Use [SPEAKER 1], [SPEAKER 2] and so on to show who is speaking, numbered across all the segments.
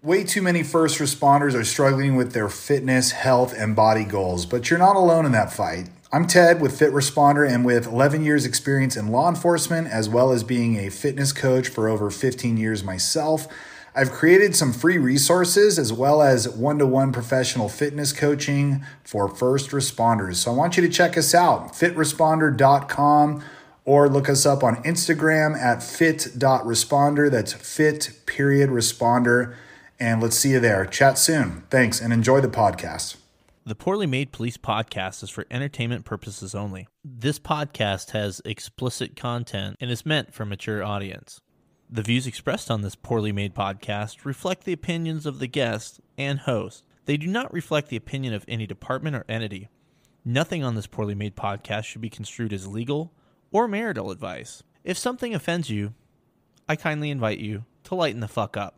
[SPEAKER 1] Way too many first responders are struggling with their fitness, health, and body goals, but you're not alone in that fight. I'm Ted with Fit Responder and with 11 years experience in law enforcement as well as being a fitness coach for over 15 years myself. I've created some free resources as well as one-to-one professional fitness coaching for first responders. So I want you to check us out, fitresponder.com or look us up on Instagram at fit.responder. That's fit period responder. And let's see you there. Chat soon. Thanks and enjoy the podcast.
[SPEAKER 2] The Poorly Made Police podcast is for entertainment purposes only. This podcast has explicit content and is meant for mature audience. The views expressed on this poorly made podcast reflect the opinions of the guest and host. They do not reflect the opinion of any department or entity. Nothing on this poorly made podcast should be construed as legal or marital advice. If something offends you, I kindly invite you to lighten the fuck up.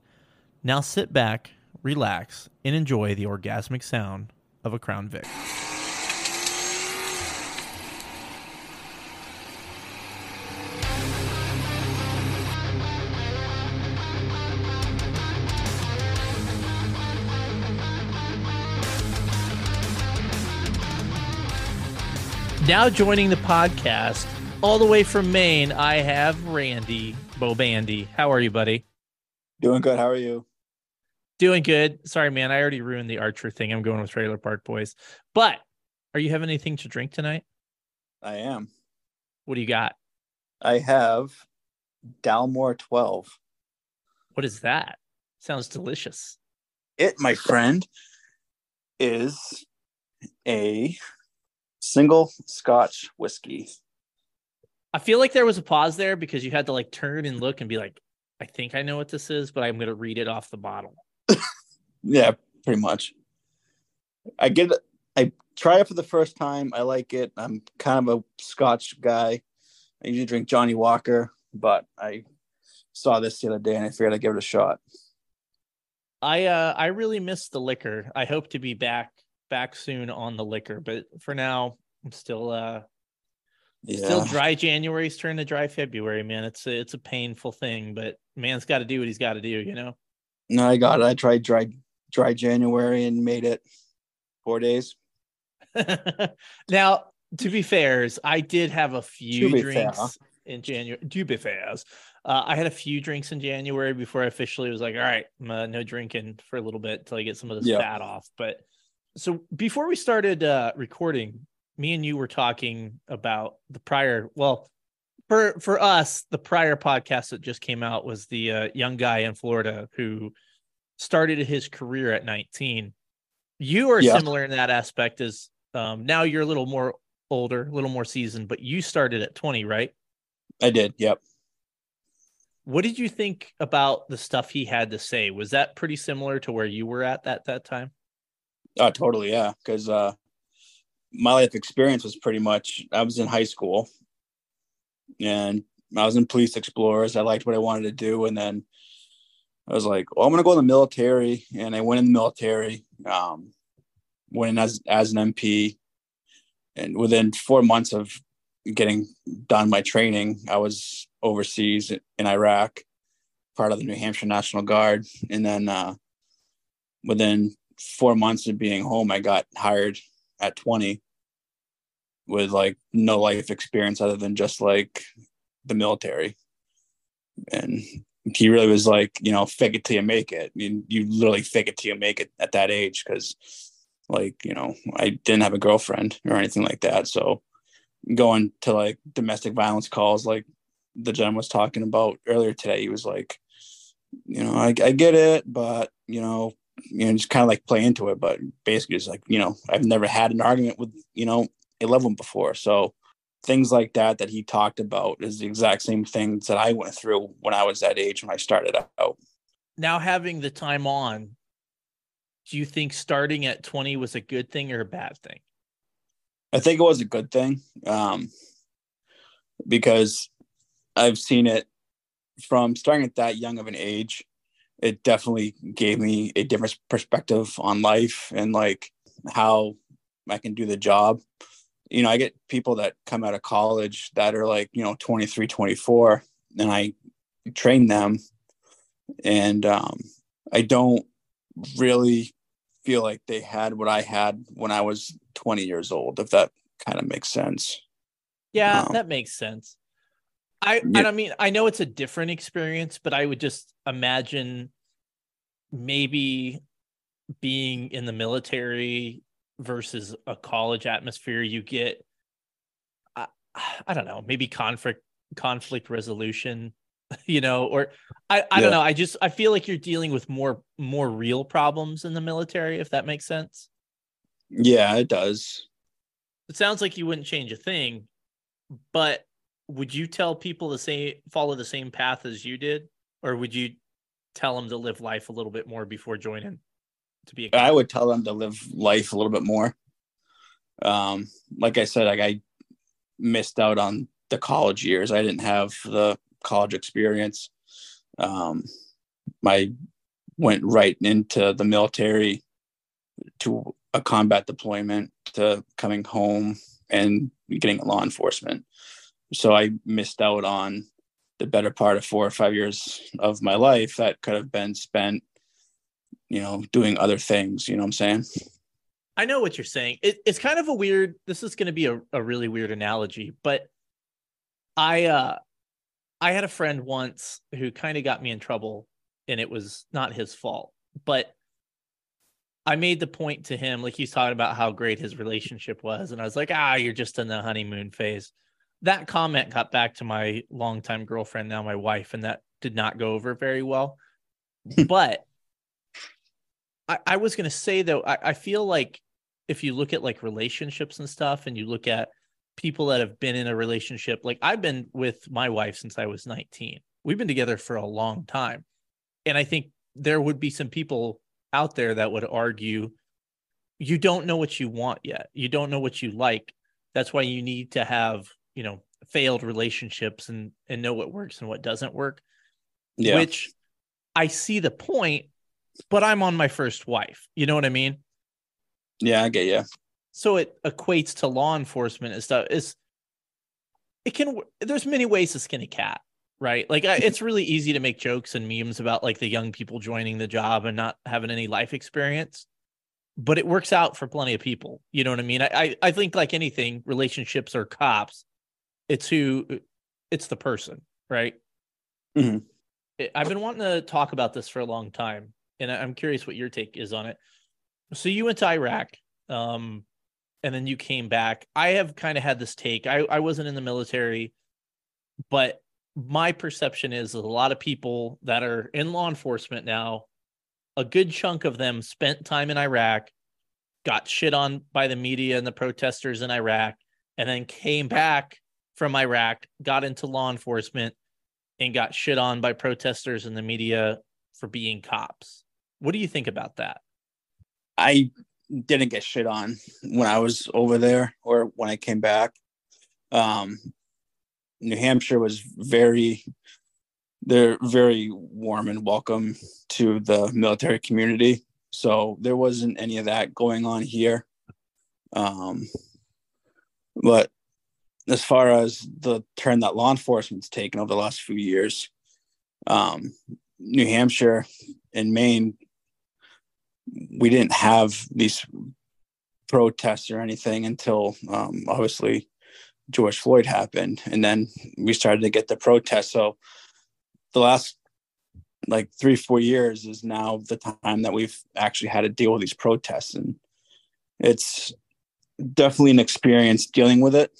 [SPEAKER 2] Now sit back relax, and enjoy the orgasmic sound of a Crown Vic. Now joining the podcast, all the way from Maine, I have Randy Bobandy. How are you, buddy?
[SPEAKER 3] Doing good. How are you?
[SPEAKER 2] Doing good. Sorry, man. I already ruined the Archer thing. I'm going with Trailer Park Boys. But are you having anything to drink tonight?
[SPEAKER 3] I am.
[SPEAKER 2] What do you got?
[SPEAKER 3] I have Dalmore 12.
[SPEAKER 2] What is that? Sounds delicious.
[SPEAKER 3] It, my friend, is a single Scotch whiskey.
[SPEAKER 2] I feel like there was a pause there because you had to like turn and look and be like, I think I know what this is, but I'm going to read it off the bottle
[SPEAKER 3] yeah, pretty much. I get it. I try it for the first time. I like it. I'm kind of a Scotch guy. I usually drink Johnnie Walker, but I saw this the other day and I figured I'd give it a shot.
[SPEAKER 2] I uh I really miss the liquor. I hope to be back back soon on the liquor, but for now I'm still uh yeah. still dry January's turn to dry February, man. It's a, it's a painful thing, but man's got to do what he's got to do, you know.
[SPEAKER 3] No, I got it. I tried dry dry January and made it four days.
[SPEAKER 2] now, to be fair, I did have a few drinks fair. in January. To be fair, uh, I had a few drinks in January before I officially was like, all right, uh, no drinking for a little bit until I get some of this fat off. But so before we started uh, recording, me and you were talking about the prior, well, for for us, the prior podcast that just came out was the uh, young guy in Florida who started his career at 19. You are yeah. similar in that aspect as um, now you're a little more older, a little more seasoned, but you started at 20, right?
[SPEAKER 3] I did. Yep.
[SPEAKER 2] What did you think about the stuff he had to say? Was that pretty similar to where you were at that that time?
[SPEAKER 3] Oh, totally. Yeah, because uh, my life experience was pretty much I was in high school and I was in police explorers. I liked what I wanted to do, and then I was like, "Well, I'm gonna go in the military," and I went in the military. Um, went in as as an MP, and within four months of getting done my training, I was overseas in Iraq, part of the New Hampshire National Guard, and then uh, within four months of being home, I got hired at 20 with like no life experience other than just like the military. And he really was like, you know, fake it till you make it. You, you literally fake it till you make it at that age because, like, you know, I didn't have a girlfriend or anything like that. So going to like domestic violence calls, like the gentleman was talking about earlier today, he was like, you know, I, I get it, but, you know, you know, just kind of like play into it. But basically, it's like, you know, I've never had an argument with, you know, 11 before. So things like that that he talked about is the exact same things that I went through when I was that age when I started out.
[SPEAKER 2] Now having the time on do you think starting at 20 was a good thing or a bad thing?
[SPEAKER 3] I think it was a good thing um, because I've seen it from starting at that young of an age. It definitely gave me a different perspective on life and like how I can do the job. You know, I get people that come out of college that are like, you know, 23, 24, and I train them. And um, I don't really feel like they had what I had when I was 20 years old, if that kind of makes sense.
[SPEAKER 2] Yeah, um, that makes sense. I yeah. and I mean I know it's a different experience, but I would just imagine maybe being in the military versus a college atmosphere you get I, I don't know, maybe conflict conflict resolution you know or i i yeah. don't know. I just i feel like you're dealing with more more real problems in the military if that makes sense.
[SPEAKER 3] Yeah it does.
[SPEAKER 2] It sounds like you wouldn't change a thing but would you tell people to say follow the same path as you did? Or would you tell them to live life a little bit more before joining
[SPEAKER 3] to be a i would tell them to live life a little bit more um like i said like i missed out on the college years i didn't have the college experience. Um, I went right into the military to a combat deployment to coming home and getting law enforcement. So I missed out on the better part of four or five years of my life that could have been spent, you know, doing other things. You know what I'm saying?
[SPEAKER 2] I know what you're saying. It, it's kind of a weird, this is going to be a, a really weird analogy, but I, uh, I had a friend once who kind of got me in trouble and it was not his fault. But I made the point to him, like he's talking about how great his relationship was. And I was like, ah, you're just in the honeymoon phase. That comment got back to my longtime girlfriend, now my wife, and that did not go over very well. but I, I was going to say, though, I, I feel like if you look at like relationships and stuff and you look at people that have been in a relationship like I've been with my wife since I was 19. We've been together for a long time. And I think there would be some people out there that would argue you don't know what you want yet. You don't know what you like. That's why you need to have, you know, failed relationships and and know what works and what doesn't work. Yeah. Which I see the point, but I'm on my first wife. You know what I mean?
[SPEAKER 3] Yeah, I get you
[SPEAKER 2] so it equates to law enforcement and stuff. Is it can there's many ways to skin a cat right? Like it's really easy to make jokes and memes about like the young people joining the job and not having any life experience but it works out for plenty of people. You know what i mean? I i think like anything relationships or cops. It's who it's the person right? Mm-hmm. i've been wanting to talk about this for a long time and i'm curious what your take is on it so you went to iraq um and then you came back. I have kind of had this take. I, I wasn't in the military, but my perception is a lot of people that are in law enforcement now, a good chunk of them spent time in Iraq, got shit on by the media and the protesters in Iraq, and then came back from Iraq, got into law enforcement, and got shit on by protesters and the media for being cops. What do you think about that?
[SPEAKER 3] I didn't get shit on when I was over there or when I came back. Um, New Hampshire was very, they're very warm and welcome to the military community. So there wasn't any of that going on here. Um, but as far as the turn that law enforcement's taken over the last few years, um, New Hampshire and Maine we didn't have these protests or anything until um, obviously George Floyd happened, and then we started to get the protests. So the last like three four years is now the time that we've actually had to deal with these protests, and it's definitely an experience dealing with it.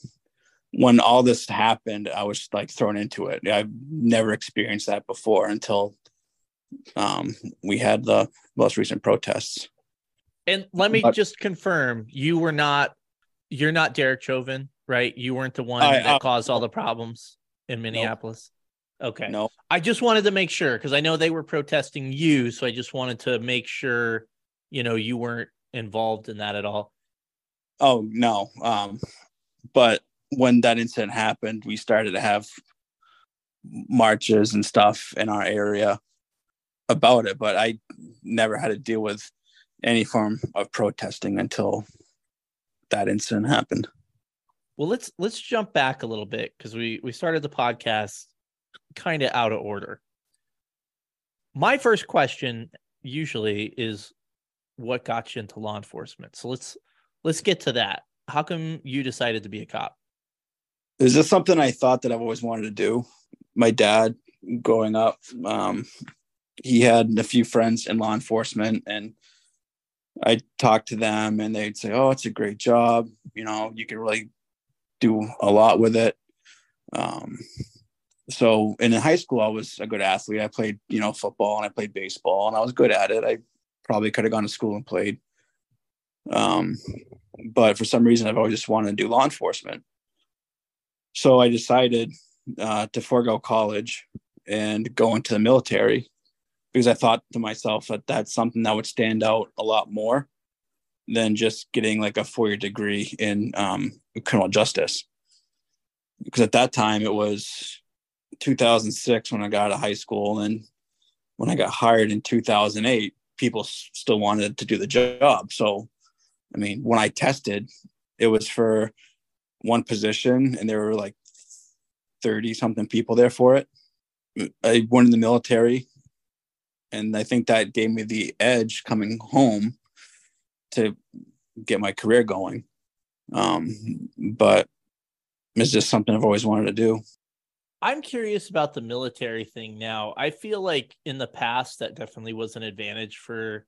[SPEAKER 3] When all this happened, I was like thrown into it. I've never experienced that before until um, we had the most recent protests.
[SPEAKER 2] And let me but, just confirm, you were not, you're not Derek Chauvin, right? You weren't the one I, that caused all the problems in Minneapolis. Nope. Okay.
[SPEAKER 3] No.
[SPEAKER 2] I just wanted to make sure because I know they were protesting you, so I just wanted to make sure you know, you weren't involved in that at all.
[SPEAKER 3] Oh no. Um, but when that incident happened, we started to have marches and stuff in our area about it, but I never had to deal with any form of protesting until that incident happened.
[SPEAKER 2] Well, let's let's jump back a little bit because we we started the podcast kind of out of order. My first question usually is what got you into law enforcement. So let's let's get to that. How come you decided to be a cop?
[SPEAKER 3] Is this something I thought that I've always wanted to do? My dad, growing up, um, he had a few friends in law enforcement, and I talked to them, and they'd say, "Oh, it's a great job. You know, you can really do a lot with it." Um, so, in high school, I was a good athlete. I played, you know, football and I played baseball, and I was good at it. I probably could have gone to school and played. Um, but for some reason, I've always just wanted to do law enforcement. So I decided uh, to forego college and go into the military because I thought to myself that that's something that would stand out a lot more than just getting like a four year degree in um, criminal justice. Because at that time it was 2006 when I got out of high school, and when I got hired in 2008, people still wanted to do the job. So, I mean, when I tested, it was for one position, and there were like 30 something people there for it. I went in the military and I think that gave me the edge coming home to get my career going. Um, but it's just something I've always wanted to do.
[SPEAKER 2] I'm curious about the military thing now. I feel like in the past that definitely was an advantage for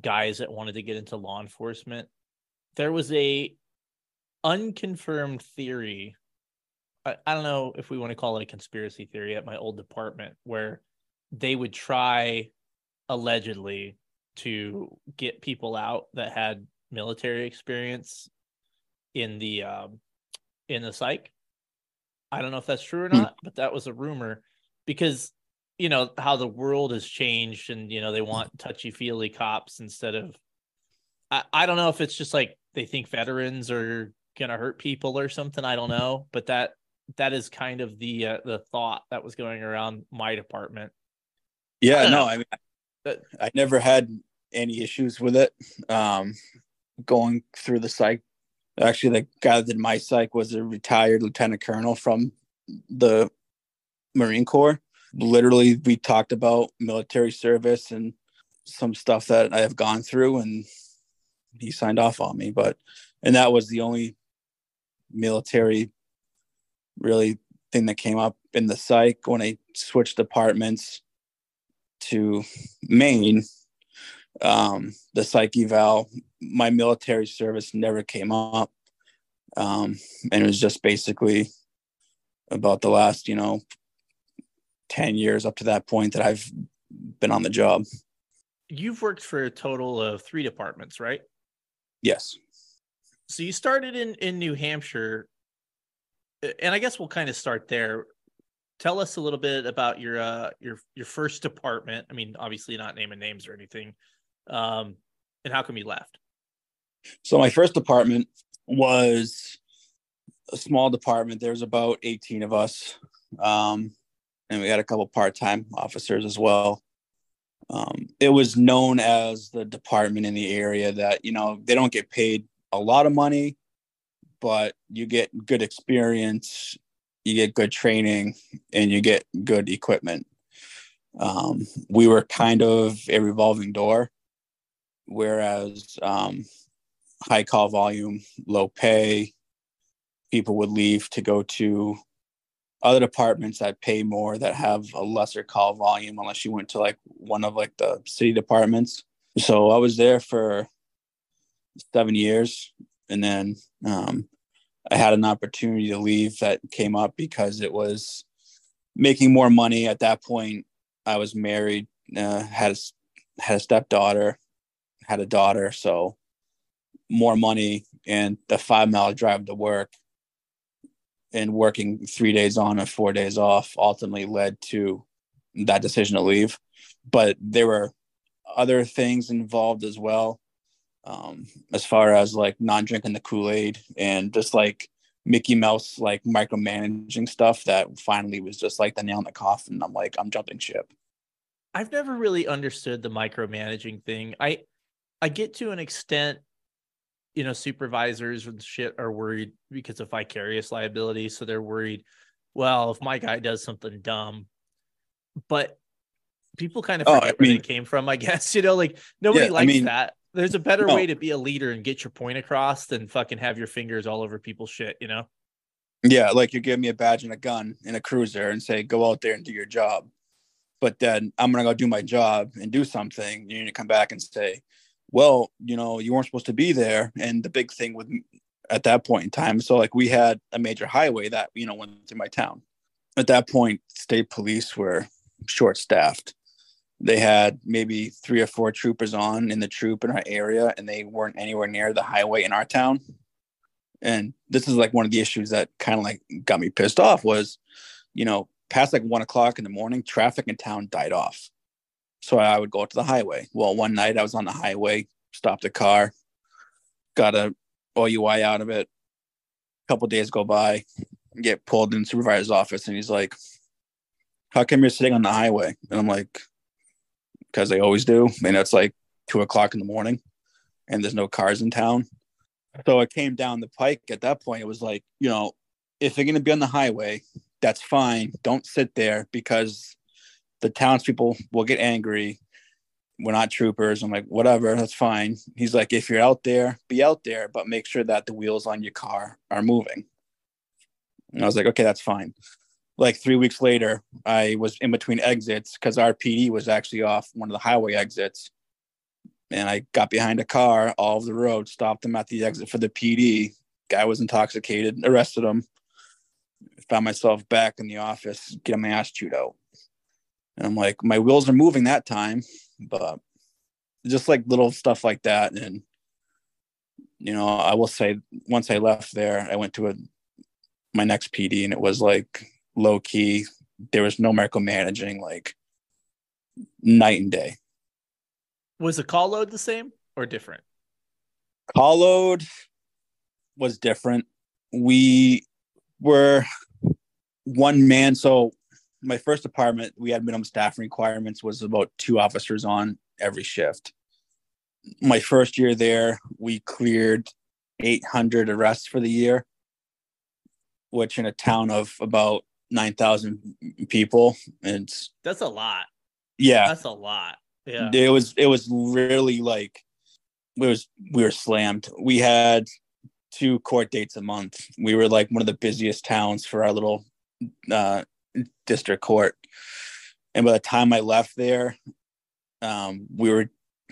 [SPEAKER 2] guys that wanted to get into law enforcement. There was a unconfirmed theory. I, I don't know if we want to call it a conspiracy theory at my old department where they would try allegedly to get people out that had military experience in the um, in the psych. I don't know if that's true or hmm. not, but that was a rumor because you know how the world has changed and you know they want touchy feely cops instead of I, I don't know if it's just like they think veterans are gonna hurt people or something. I don't know, but that that is kind of the uh, the thought that was going around my department
[SPEAKER 3] yeah, I no, I mean, I, I never had any issues with it. Um, going through the psych, actually, the guy that did my psych was a retired lieutenant colonel from the Marine Corps. Literally, we talked about military service and some stuff that I have gone through, and he signed off on me. But, and that was the only military really thing that came up in the psych when I switched departments to Maine, um, the psych eval, my military service never came up. Um, and it was just basically about the last, you know, 10 years up to that point that I've been on the job.
[SPEAKER 2] You've worked for a total of three departments, right?
[SPEAKER 3] Yes.
[SPEAKER 2] So you started in, in New Hampshire. And I guess we'll kind of start there tell us a little bit about your uh your your first department. I mean, obviously not naming names or anything. Um, and how come you left?
[SPEAKER 3] So my first department was a small department. There's about 18 of us. Um, and we had a couple part-time officers as well. Um, it was known as the department in the area that, you know, they don't get paid a lot of money, but you get good experience you get good training and you get good equipment. Um, we were kind of a revolving door, whereas um, high call volume, low pay, people would leave to go to other departments that pay more that have a lesser call volume unless you went to like one of like the city departments. So I was there for seven years and then um, I had an opportunity to leave that came up because it was making more money at that point. I was married, uh, had a, had a stepdaughter, had a daughter, so more money and the five mile drive to work and working three days on and four days off ultimately led to that decision to leave. But there were other things involved as well. Um, as far as like non drinking the Kool-Aid and just like Mickey Mouse like micromanaging stuff that finally was just like the nail in the coffin. I'm like, I'm jumping ship.
[SPEAKER 2] I've never really understood the micromanaging thing. I I get to an extent, you know, supervisors and shit are worried because of vicarious liability. So they're worried, well, if my guy does something dumb, but people kind of
[SPEAKER 3] Oh,
[SPEAKER 2] forget
[SPEAKER 3] I
[SPEAKER 2] where
[SPEAKER 3] mean-
[SPEAKER 2] they came from, I guess. You know, like nobody
[SPEAKER 3] Yeah, I
[SPEAKER 2] likes
[SPEAKER 3] mean-
[SPEAKER 2] that. There's a better
[SPEAKER 3] No.
[SPEAKER 2] way to be a leader and get your point across than fucking have your fingers all over people's shit, you know?
[SPEAKER 3] Yeah, like you give me a badge and a gun and a cruiser and say, go out there and do your job. But then I'm gonna go do my job and do something. You need to come back and say, well, you know, you weren't supposed to be there. And the big thing with at that point in time, so like we had a major highway that you know went through my town. At that point, state police were short staffed. They had maybe three or four troopers on in the troop in our area, and they weren't anywhere near the highway in our town. And this is like one of the issues that kind of like got me pissed off was you know past like one o'clock in the morning traffic in town died off. So i would go to the highway. Well one night i was on the highway stopped a car got a OUI out of it. A couple days go by get pulled in supervisor's office and he's like how come you're sitting on the highway? And i'm like because they always do and it's like two o'clock in the morning and there's no cars in town so it came down the pike at that point. It was like, you know, if you're going to be on the highway, that's fine. Don't sit there because the townspeople will get angry. We're not troopers. I'm like, whatever, that's fine. He's like, if you're out there, be out there, but make sure that the wheels on your car are moving. And I was like, okay, that's fine. Like three weeks later, I was in between exits because our PD was actually off one of the highway exits and I got behind a car all over the road, stopped him at the exit for the PD. Guy was intoxicated, arrested him. Found myself back in the office, getting my ass chewed out. And I'm like, my wheels are moving that time, but just like little stuff like that. And you know, I will say once I left there, I went to a my next PD and it was like low key. There was no micromanaging, like night and day.
[SPEAKER 2] Was the call load the same or different?
[SPEAKER 3] call load was different. We were one man. So my first department, we had minimum staffing requirements was about two officers on every shift. My first year there, we cleared 800 arrests for the year, which in a town of about 9,000 people, it's
[SPEAKER 2] That's a lot.
[SPEAKER 3] yeah,
[SPEAKER 2] That's a lot. Yeah.
[SPEAKER 3] it was it was really like it was we were slammed we had two court dates a month we were like one of the busiest towns for our little uh district court and by the time i left there um we were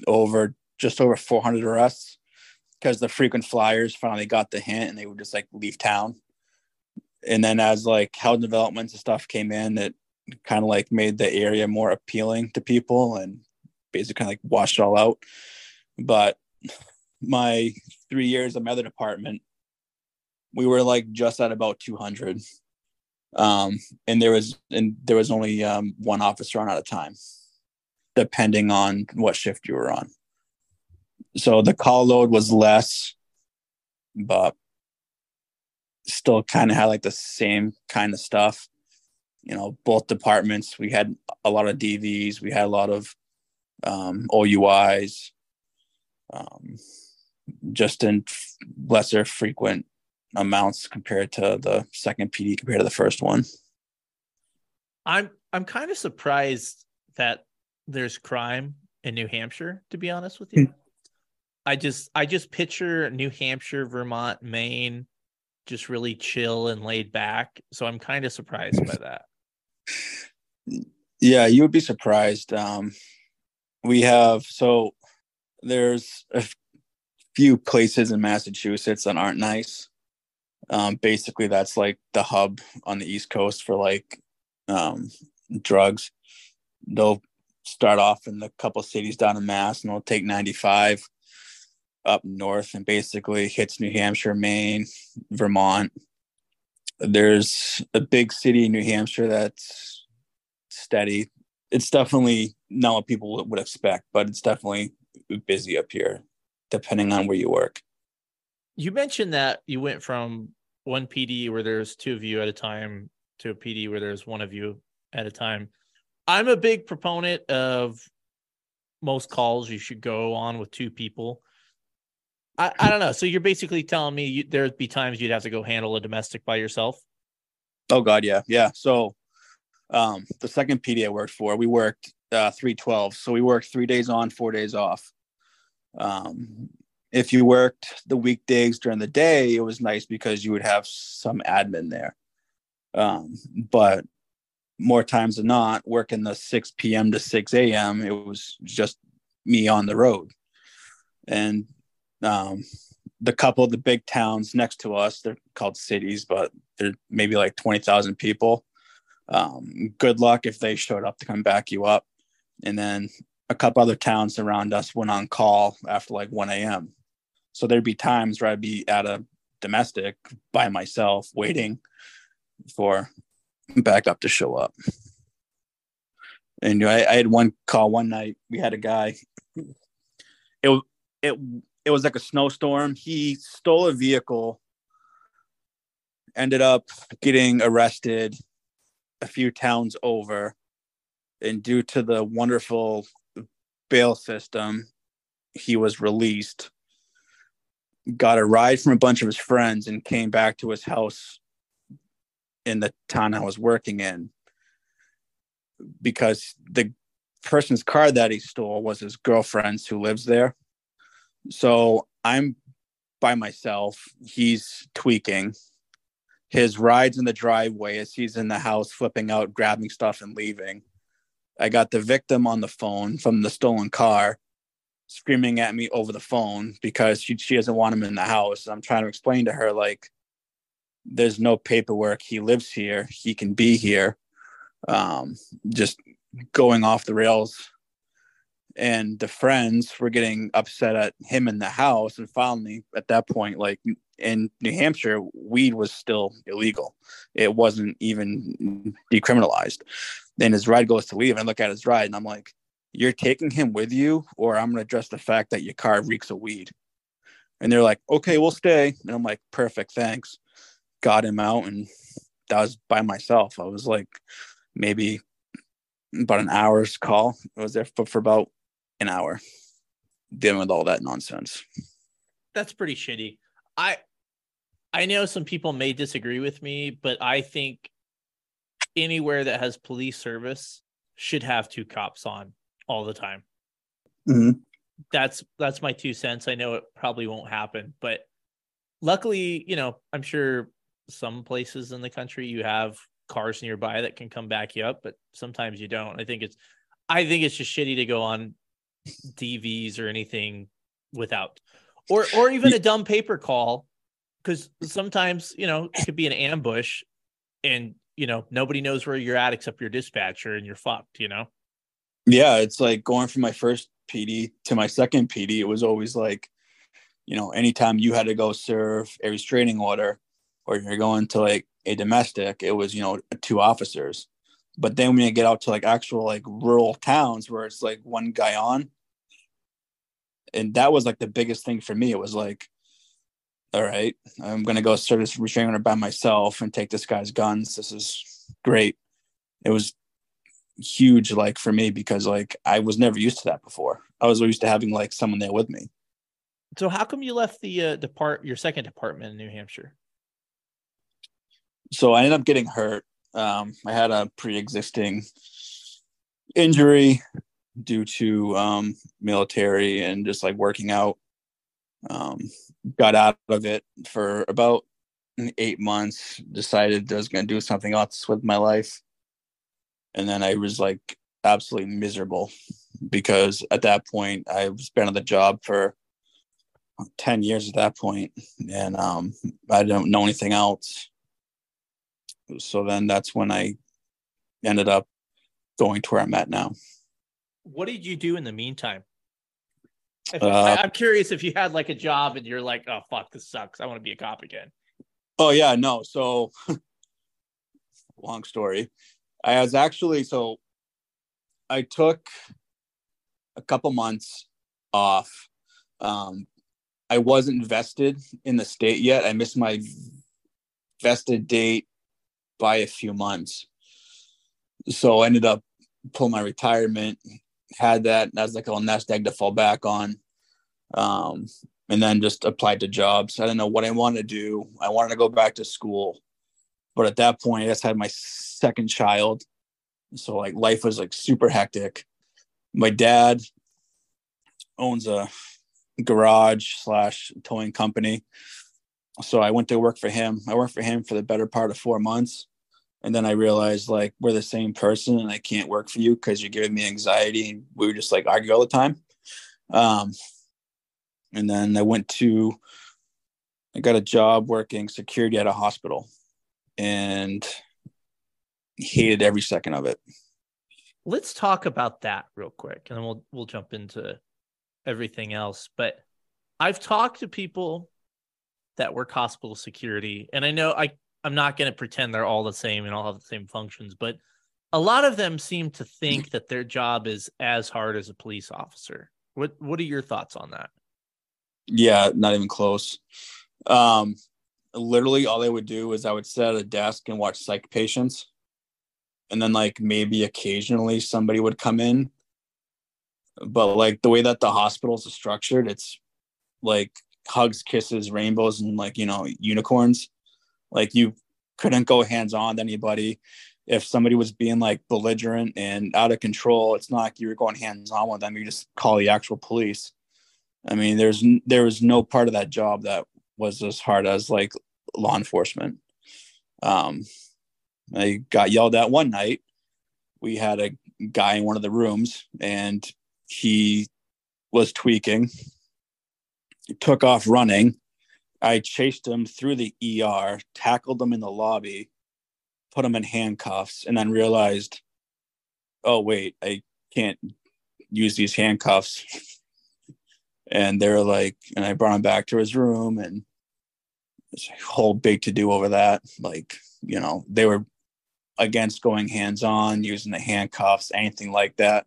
[SPEAKER 3] over just over 400 arrests because the frequent flyers finally got the hint and they would just like leave town and then as like housing developments and stuff came in it kind of like made the area more appealing to people and basically kind of like washed it all out. But my three years of my other department, we were like just at about 200. Um, and there was and there was only um, one officer on at a time, depending on what shift you were on. So the call load was less, but still kind of had like the same kind of stuff. You know, both departments, we had a lot of DVs, we had a lot of um, OUIs, um, just in lesser frequent amounts compared to the second PD compared to the first one.
[SPEAKER 2] I'm I'm kind of surprised that there's crime in New Hampshire, to be honest with you. I just I just picture New Hampshire, Vermont, Maine, just really chill and laid back. So I'm kind of surprised by that.
[SPEAKER 3] Yeah, you would be surprised. Um, we have so there's a few places in Massachusetts that aren't nice. Um, basically, that's like the hub on the East Coast for like um, drugs. They'll start off in the couple cities down in Mass, and they'll take 95 up north, and basically hits New Hampshire, Maine, Vermont. There's a big city in New Hampshire that's steady. It's definitely not what people would expect, but it's definitely busy up here, depending on where you work.
[SPEAKER 2] You mentioned that you went from one PD where there's two of you at a time to a PD where there's one of you at a time. I'm a big proponent of most calls you should go on with two people. I, I don't know. So you're basically telling me you, there'd be times you'd have to go handle a domestic by yourself.
[SPEAKER 3] Oh God, yeah, yeah. So um, the second PD I worked for, we worked uh, three twelve, so we worked three days on, four days off. Um, if you worked the weekdays during the day, it was nice because you would have some admin there. Um, but more times than not, working the 6 p.m. to 6 a.m., it was just me on the road. And um, the couple of the big towns next to us, they're called cities, but they're maybe like 20,000 people. Um, good luck if they showed up to come back you up. And then a couple other towns around us went on call after like 1 a.m. So there'd be times where I'd be at a domestic by myself waiting for backup to show up. And I, I had one call one night. We had a guy. It it it was like a snowstorm. He stole a vehicle, ended up getting arrested a few towns over, and due to the wonderful bail system, he was released. Got a ride from a bunch of his friends and came back to his house in the town I was working in because the person's car that he stole was his girlfriend's who lives there. So I'm by myself. He's tweaking. His rides in the driveway as he's in the house, flipping out, grabbing stuff, and leaving. I got the victim on the phone from the stolen car screaming at me over the phone because she, she doesn't want him in the house. I'm trying to explain to her, like, there's no paperwork. He lives here. He can be here. Um, just going off the rails. And the friends were getting upset at him in the house. And finally, at that point, like in New Hampshire, weed was still illegal. It wasn't even decriminalized. Then his ride goes to leave, and I look at his ride, and I'm like, "You're taking him with you, or I'm going to address the fact that your car reeks of weed." And they're like, "Okay, we'll stay." And I'm like, "Perfect, thanks." got him out and that was by myself. I was like maybe about an hour's call. I was there for, for about an hour dealing with all that nonsense.
[SPEAKER 2] That's pretty shitty. I I know some people may disagree with me, but I think anywhere that has police service should have two cops on all the time.
[SPEAKER 3] Mm-hmm.
[SPEAKER 2] That's that's my two cents. I know it probably won't happen, but luckily, you know, I'm sure some places in the country you have cars nearby that can come back you up, but sometimes you don't. I think it's I think it's just shitty to go on DVs or anything without or or even a dumb paper call because sometimes you know it could be an ambush and you know nobody knows where you're at except your dispatcher and you're fucked you know
[SPEAKER 3] yeah it's like going from my first pd to my second pd it was always like you know anytime you had to go serve a restraining order or you're going to like a domestic, it was, you know, two officers. But then when you get out to like actual like rural towns where it's like one guy on, and that was like the biggest thing for me. It was like, all right, I'm gonna go serve this restraining order by myself and take this guy's guns. This is great. It was huge, like for me, because like I was never used to that before. I was used to having like someone there with me.
[SPEAKER 2] So how come you left the uh, depart your second department in New Hampshire?
[SPEAKER 3] so I ended up getting hurt. Um, I had a pre-existing injury due to um, military and just like working out. Um, got out of it for about eight months. Decided I was going to do something else with my life, and then I was like absolutely miserable because at that point I was been on the job for 10 years at that point and um, I don't know anything else so then that's when I ended up going to where I'm at now.
[SPEAKER 2] What did you do in the meantime? Uh, I, am curious if you had like a job and you're like, oh fuck, this sucks. I want to be a cop again.
[SPEAKER 3] Oh yeah, no. So long story. I was actually so I took a couple months off. Um, I wasn't vested in the state yet. I missed my vested date by a few months. So I ended up pulling my retirement, had that as like a nest egg to fall back on. Um, and then just applied to jobs. I didn't know what I wanted to do. I wanted to go back to school. But at that point, I just had my second child. So like life was like super hectic. My dad owns a garage slash towing company. So I went to work for him. I worked for him for the better part of four months. And then I realized like we're the same person and I can't work for you because you're giving me anxiety. And we were just like argue all the time. Um, and then I went to, I got a job working security at a hospital and hated every second of it.
[SPEAKER 2] Let's talk about that real quick and then we'll we'll jump into everything else. But I've talked to people that work hospital security, and I know I I'm not going to pretend they're all the same and all have the same functions, but a lot of them seem to think that their job is as hard as a police officer. What What are your thoughts on that?
[SPEAKER 3] Yeah, not even close. Um, literally, all they would do is I would sit at a desk and watch psych patients, and then like maybe occasionally somebody would come in but like the way that the hospitals are structured, it's like hugs, kisses, rainbows, and like you know unicorns. Like you couldn't go hands on to anybody. If somebody was being like belligerent and out of control, it's not like you were going hands on with them. You just call the actual police. I mean, there's there was no part of that job that was as hard as like law enforcement. Um, I got yelled at one night. We had a guy in one of the rooms, and he was tweaking, took off running. I chased him through the ER, tackled him in the lobby, put him in handcuffs, and then realized, oh, wait, I can't use these handcuffs. and they're like, and I brought him back to his room and this whole big to do over that. Like, you know, they were against going hands on, using the handcuffs, anything like that.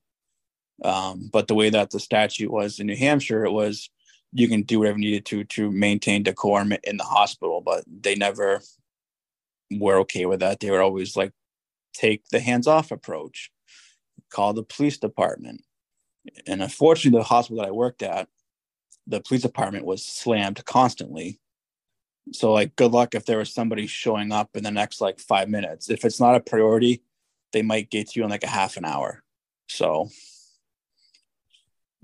[SPEAKER 3] Um, but the way that the statute was in New Hampshire, it was you can do whatever needed to to maintain decorum in the hospital, but they never were okay with that. They were always like, take the hands off approach, call the police department. And unfortunately, the hospital that I worked at, the police department was slammed constantly. So, like, good luck if there was somebody showing up in the next like five minutes. If it's not a priority, they might get to you in like a half an hour. So,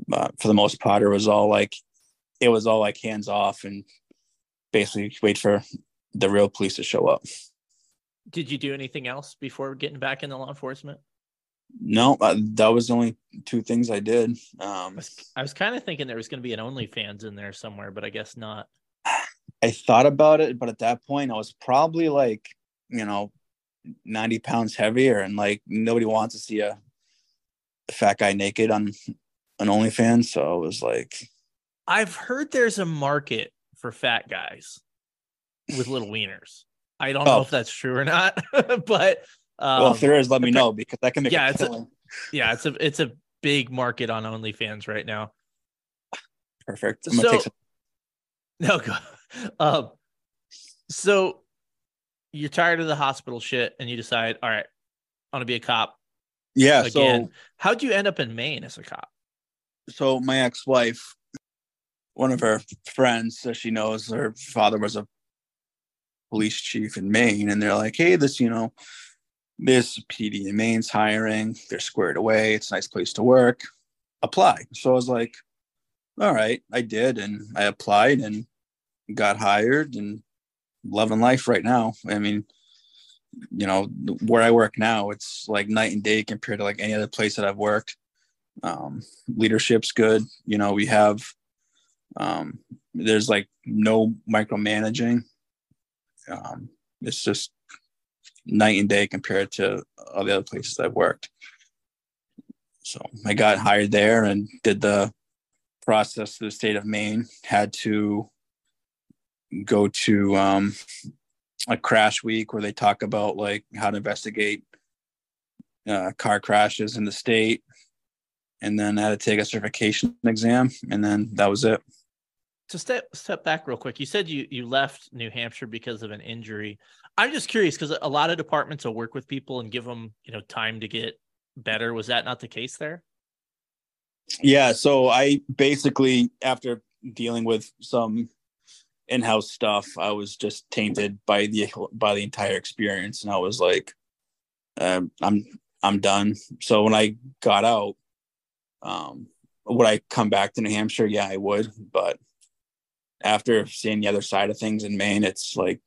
[SPEAKER 3] but for the most part, it was all like it was all like hands off and basically wait for the real police to show up.
[SPEAKER 2] Did you do anything else before getting back into law enforcement?
[SPEAKER 3] No, uh, that was the only two things I did. Um,
[SPEAKER 2] I was, was kind of thinking there was going to be an OnlyFans in there somewhere, but I guess not.
[SPEAKER 3] I thought about it, but at that point, I was probably like, you know, 90 pounds heavier, and like nobody wants to see a fat guy naked on an OnlyFans, so I was like.
[SPEAKER 2] I've heard there's a market for fat guys with little wieners. I don't oh. know if that's true or not, but
[SPEAKER 3] um, well, if there is, let me know because I can make
[SPEAKER 2] yeah,
[SPEAKER 3] a
[SPEAKER 2] it's a, yeah, it's a it's a big market on OnlyFans right now.
[SPEAKER 3] Perfect.
[SPEAKER 2] I'm so, some- no, go. Um, so you're tired of the hospital shit, and you decide, all right, I want to be a cop.
[SPEAKER 3] Yeah. Again. So
[SPEAKER 2] how'd you end up in Maine as a cop?
[SPEAKER 3] so my ex-wife, one of her friends, so she knows her father was a police chief in Maine, and they're like, "Hey, this, you know, this PD in Maine's hiring. They're squared away. It's a nice place to work. Apply." So I was like, "All right," I did, and I applied and got hired, and loving life right now. I mean, you know, where I work now, it's like night and day compared to like any other place that I've worked um, leadership's good you know we have um, there's like no micromanaging. Um, it's just night and day compared to all the other places i've worked. So i got hired there and did the process to the state of maine. Had to go to um, a crash week where they talk about like how to investigate uh, car crashes in the state. And then I had to take a certification exam, and then that was it.
[SPEAKER 2] To step step back real quick, you said you you left New Hampshire because of an injury. I'm just curious because a lot of departments will work with people and give them you know time to get better. Was that not the case there?
[SPEAKER 3] Yeah, so I basically after dealing with some in-house stuff, I was just tainted by the by the entire experience, and I was like, um, I'm I'm done. So when I got out, um, would I come back to New Hampshire? Yeah, I would. But after seeing the other side of things in Maine, it's like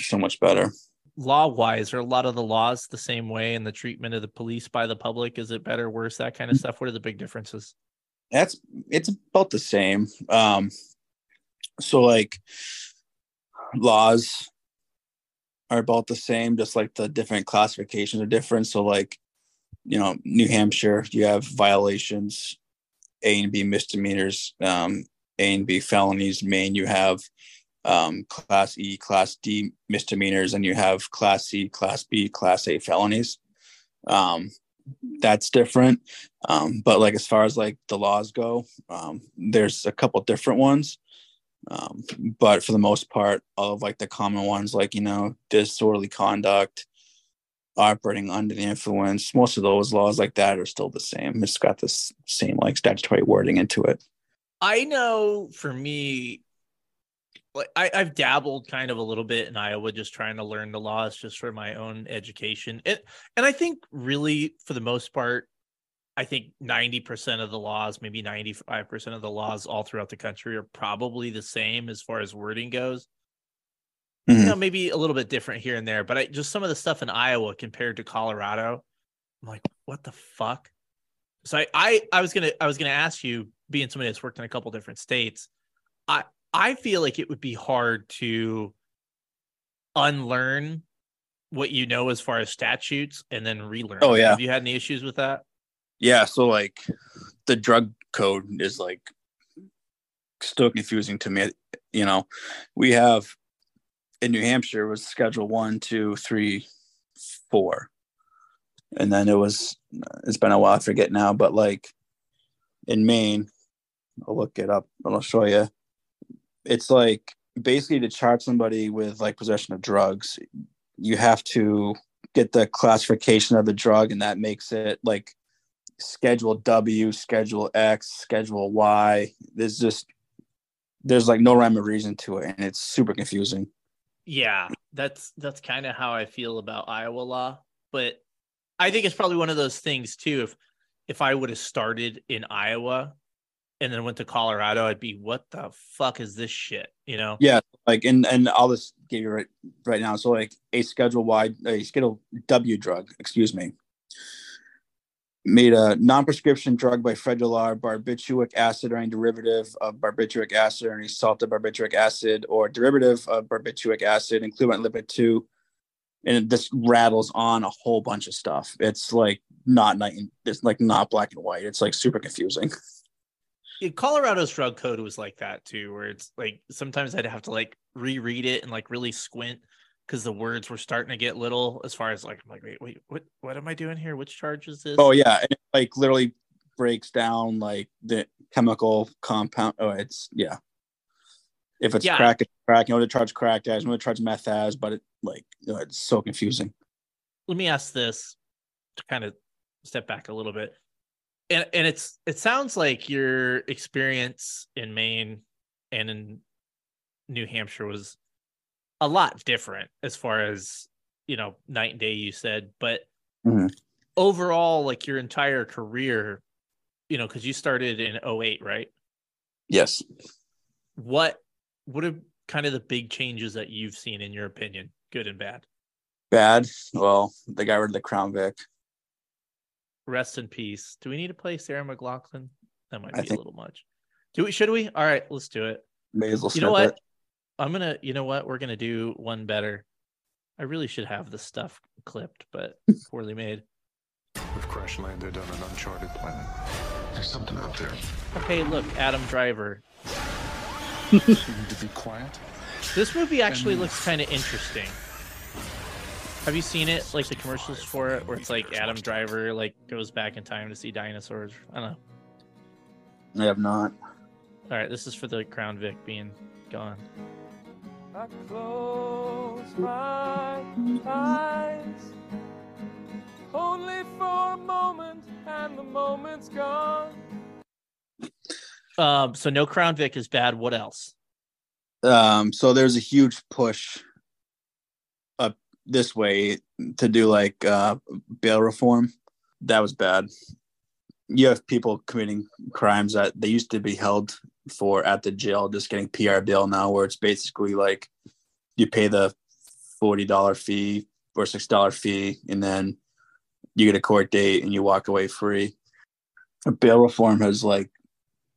[SPEAKER 3] so much better.
[SPEAKER 2] Law wise, are a lot of the laws the same way and the treatment of the police by the public? Is it better, worse, that kind of stuff? What are the big differences?
[SPEAKER 3] That's it's about the same. Um, so like laws are about the same, just like the different classifications are different. So like, you know, New Hampshire, you have violations, A and B misdemeanors, um, A and B felonies. Maine, you have um, Class E, Class D misdemeanors, and you have Class C, Class B, Class A felonies. Um, that's different. Um, but like as far as like the laws go, um, there's a couple different ones. Um, but for the most part, all of like the common ones, like you know, disorderly conduct, operating under the influence, most of those laws like that are still the same. It's got this same like statutory wording into it.
[SPEAKER 2] I know for me, like I, I've dabbled kind of a little bit in Iowa, just trying to learn the laws just for my own education. And and I think really for the most part, I think 90% of the laws, maybe 95% of the laws all throughout the country are probably the same as far as wording goes. Mm-hmm. You know, maybe a little bit different here and there, but I just some of the stuff in Iowa compared to Colorado, I'm like, what the fuck? So I I, I was gonna I was gonna ask you, being somebody that's worked in a couple different states, I I feel like it would be hard to unlearn what you know as far as statutes and then relearn.
[SPEAKER 3] Oh yeah.
[SPEAKER 2] Have you had any issues with that?
[SPEAKER 3] Yeah, so like the drug code is like still confusing to me. You know, we have in New Hampshire was schedule one, two, three, four. And then it was it's been a while, I forget now, but like in Maine, I'll look it up and I'll show you. It's like basically to charge somebody with like possession of drugs, you have to get the classification of the drug, and that makes it like schedule W, schedule X, schedule Y. There's just there's like no rhyme or reason to it, and it's super confusing.
[SPEAKER 2] Yeah, that's that's kind of how I feel about Iowa law, but I think it's probably one of those things too. If if I would have started in Iowa and then went to Colorado, I'd be, what the fuck is this shit? You know?
[SPEAKER 3] Yeah, like and and I'll just give you right right now. So like a schedule Y, a schedule W drug, excuse me, made a non-prescription drug by federal barbituric acid or any derivative of barbituric acid or any salt of barbituric acid or derivative of barbituric acid, including lipid 2. And this rattles on a whole bunch of stuff. It's like not night, it's like not black and white. It's like super confusing.
[SPEAKER 2] Colorado's drug code was like that too, where it's like sometimes I'd have to like reread it and like really squint because the words were starting to get little as far as like I'm like wait wait what what am I doing here? Which charge is this?
[SPEAKER 3] Oh yeah, and it like literally breaks down like the chemical compound. Oh, it's yeah. If it's yeah. crack, it's crack. You know to charge crack as, you know to charge meth as, but it like oh, it's so confusing.
[SPEAKER 2] Let me ask this to kind of step back a little bit. And and it's it sounds like your experience in Maine and in New Hampshire was a lot different as far as you know night and day you said but mm-hmm. overall like your entire career you know because you started in 08 right?
[SPEAKER 3] Yes.
[SPEAKER 2] What what are kind of the big changes that you've seen in your opinion good and bad?
[SPEAKER 3] Bad? Well the guy of the crown vic
[SPEAKER 2] rest in peace do we need to play sarah mclachlan that might be think... a little much do we should we all right let's do it
[SPEAKER 3] may as well
[SPEAKER 2] you know what I'm gonna, you know what? We're gonna do one better. I really should have this stuff clipped, but poorly made.
[SPEAKER 4] We've crash landed on an uncharted planet. There's something out there.
[SPEAKER 2] Okay, look, Adam Driver.
[SPEAKER 4] you need to be quiet.
[SPEAKER 2] This movie actually looks kind of interesting. Have you seen it? Like the commercials for it, where it's like Adam Driver like goes back in time to see dinosaurs. I don't know.
[SPEAKER 3] I have not.
[SPEAKER 2] All right, this is for the Crown Vic being gone.
[SPEAKER 5] I close my eyes only for a moment, and the moment's gone.
[SPEAKER 2] Um, so no Crown Vic is bad. What else?
[SPEAKER 3] Um, so there's a huge push up this way to do like uh, bail reform. That was bad. You have people committing crimes that they used to be held for at the jail, just getting PR bail now, where it's basically like you pay the forty dollar fee or six dollar fee, and then you get a court date and you walk away free. Bail reform has like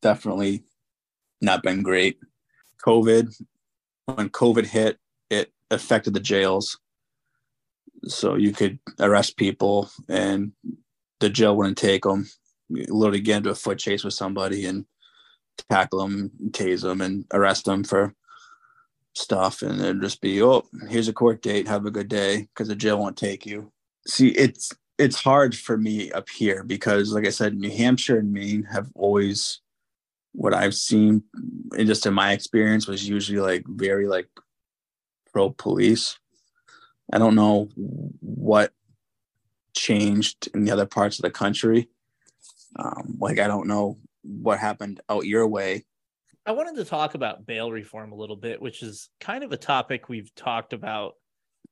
[SPEAKER 3] definitely not been great. COVID, when COVID hit, it affected the jails. So you could arrest people and the jail wouldn't take them. Literally get into a foot chase with somebody and tackle them, tase them, and arrest them for stuff. And it'd just be, oh, here's a court date. Have a good day because the jail won't take you. See, it's it's hard for me up here because, like I said, New Hampshire and Maine have always what I've seen and just in my experience was usually like very like pro police. I don't know what changed in the other parts of the country. Um, like I don't know what happened out your way.
[SPEAKER 2] I wanted to talk about bail reform a little bit, which is kind of a topic we've talked about.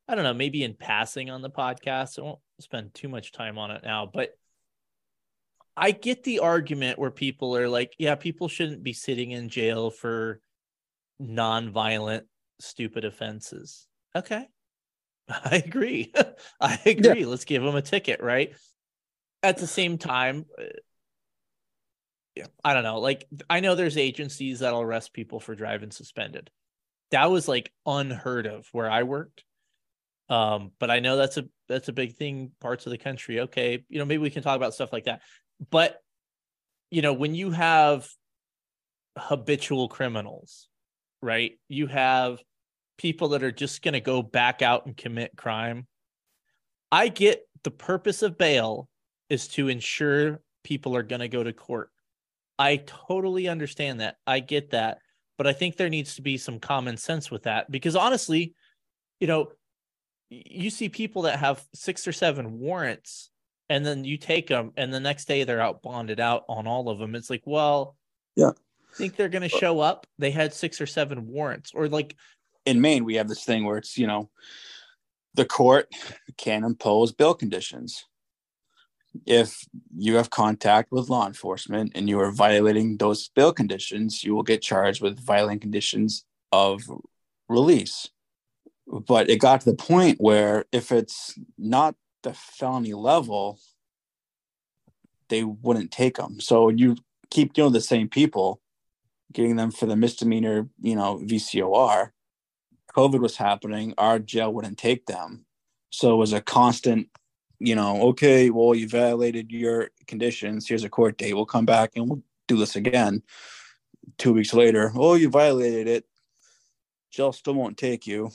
[SPEAKER 2] I don't know, maybe in passing on the podcast. I won't spend too much time on it now, but I get the argument where people are like, yeah, people shouldn't be sitting in jail for non-violent, stupid offenses. Okay. I agree. I agree. Yeah. Let's give them a ticket, right? At the same time, uh, yeah, I don't know. Like, I know there's agencies that'll arrest people for driving suspended. That was like unheard of where I worked. Um, but I know that's a that's a big thing parts of the country. Okay, you know, maybe we can talk about stuff like that but you know when you have habitual criminals right you have people that are just going to go back out and commit crime i get the purpose of bail is to ensure people are going to go to court. I totally understand that. I get that. But i think there needs to be some common sense with that because honestly you know you see people that have six or seven warrants and then you take them and the next day they're out bonded out on all of them it's like well
[SPEAKER 3] yeah.
[SPEAKER 2] think they're going to show up? They had six or seven warrants or like
[SPEAKER 3] in maine we have this thing where it's you know the court can impose bail conditions if you have contact with law enforcement and you are violating those bail conditions you will get charged with violating conditions of release but it got to the point where if it's not the felony level, they wouldn't take them. So you keep doing the same people, getting them for the misdemeanor, you know, VCOR. COVID was happening, our jail wouldn't take them. So it was a constant, you know, okay, well, you violated your conditions. Here's a court date. We'll come back and we'll do this again. Two weeks later, oh, you violated it. Jail still won't take you.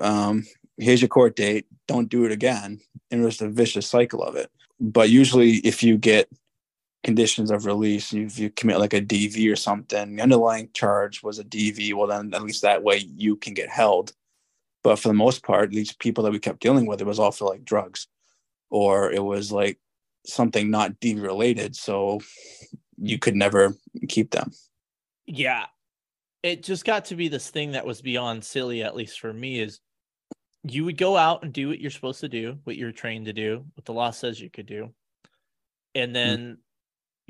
[SPEAKER 3] Um, here's your court date don't do it again and it was the vicious cycle of it but usually if you get conditions of release if you commit like a dv or something the underlying charge was a dv well then at least that way you can get held but for the most part these people that we kept dealing with it was all for like drugs or it was like something not dv related so you could never keep them
[SPEAKER 2] yeah it just got to be this thing that was beyond silly at least for me is you would go out and do what you're supposed to do, what you're trained to do, what the law says you could do. And hmm. then.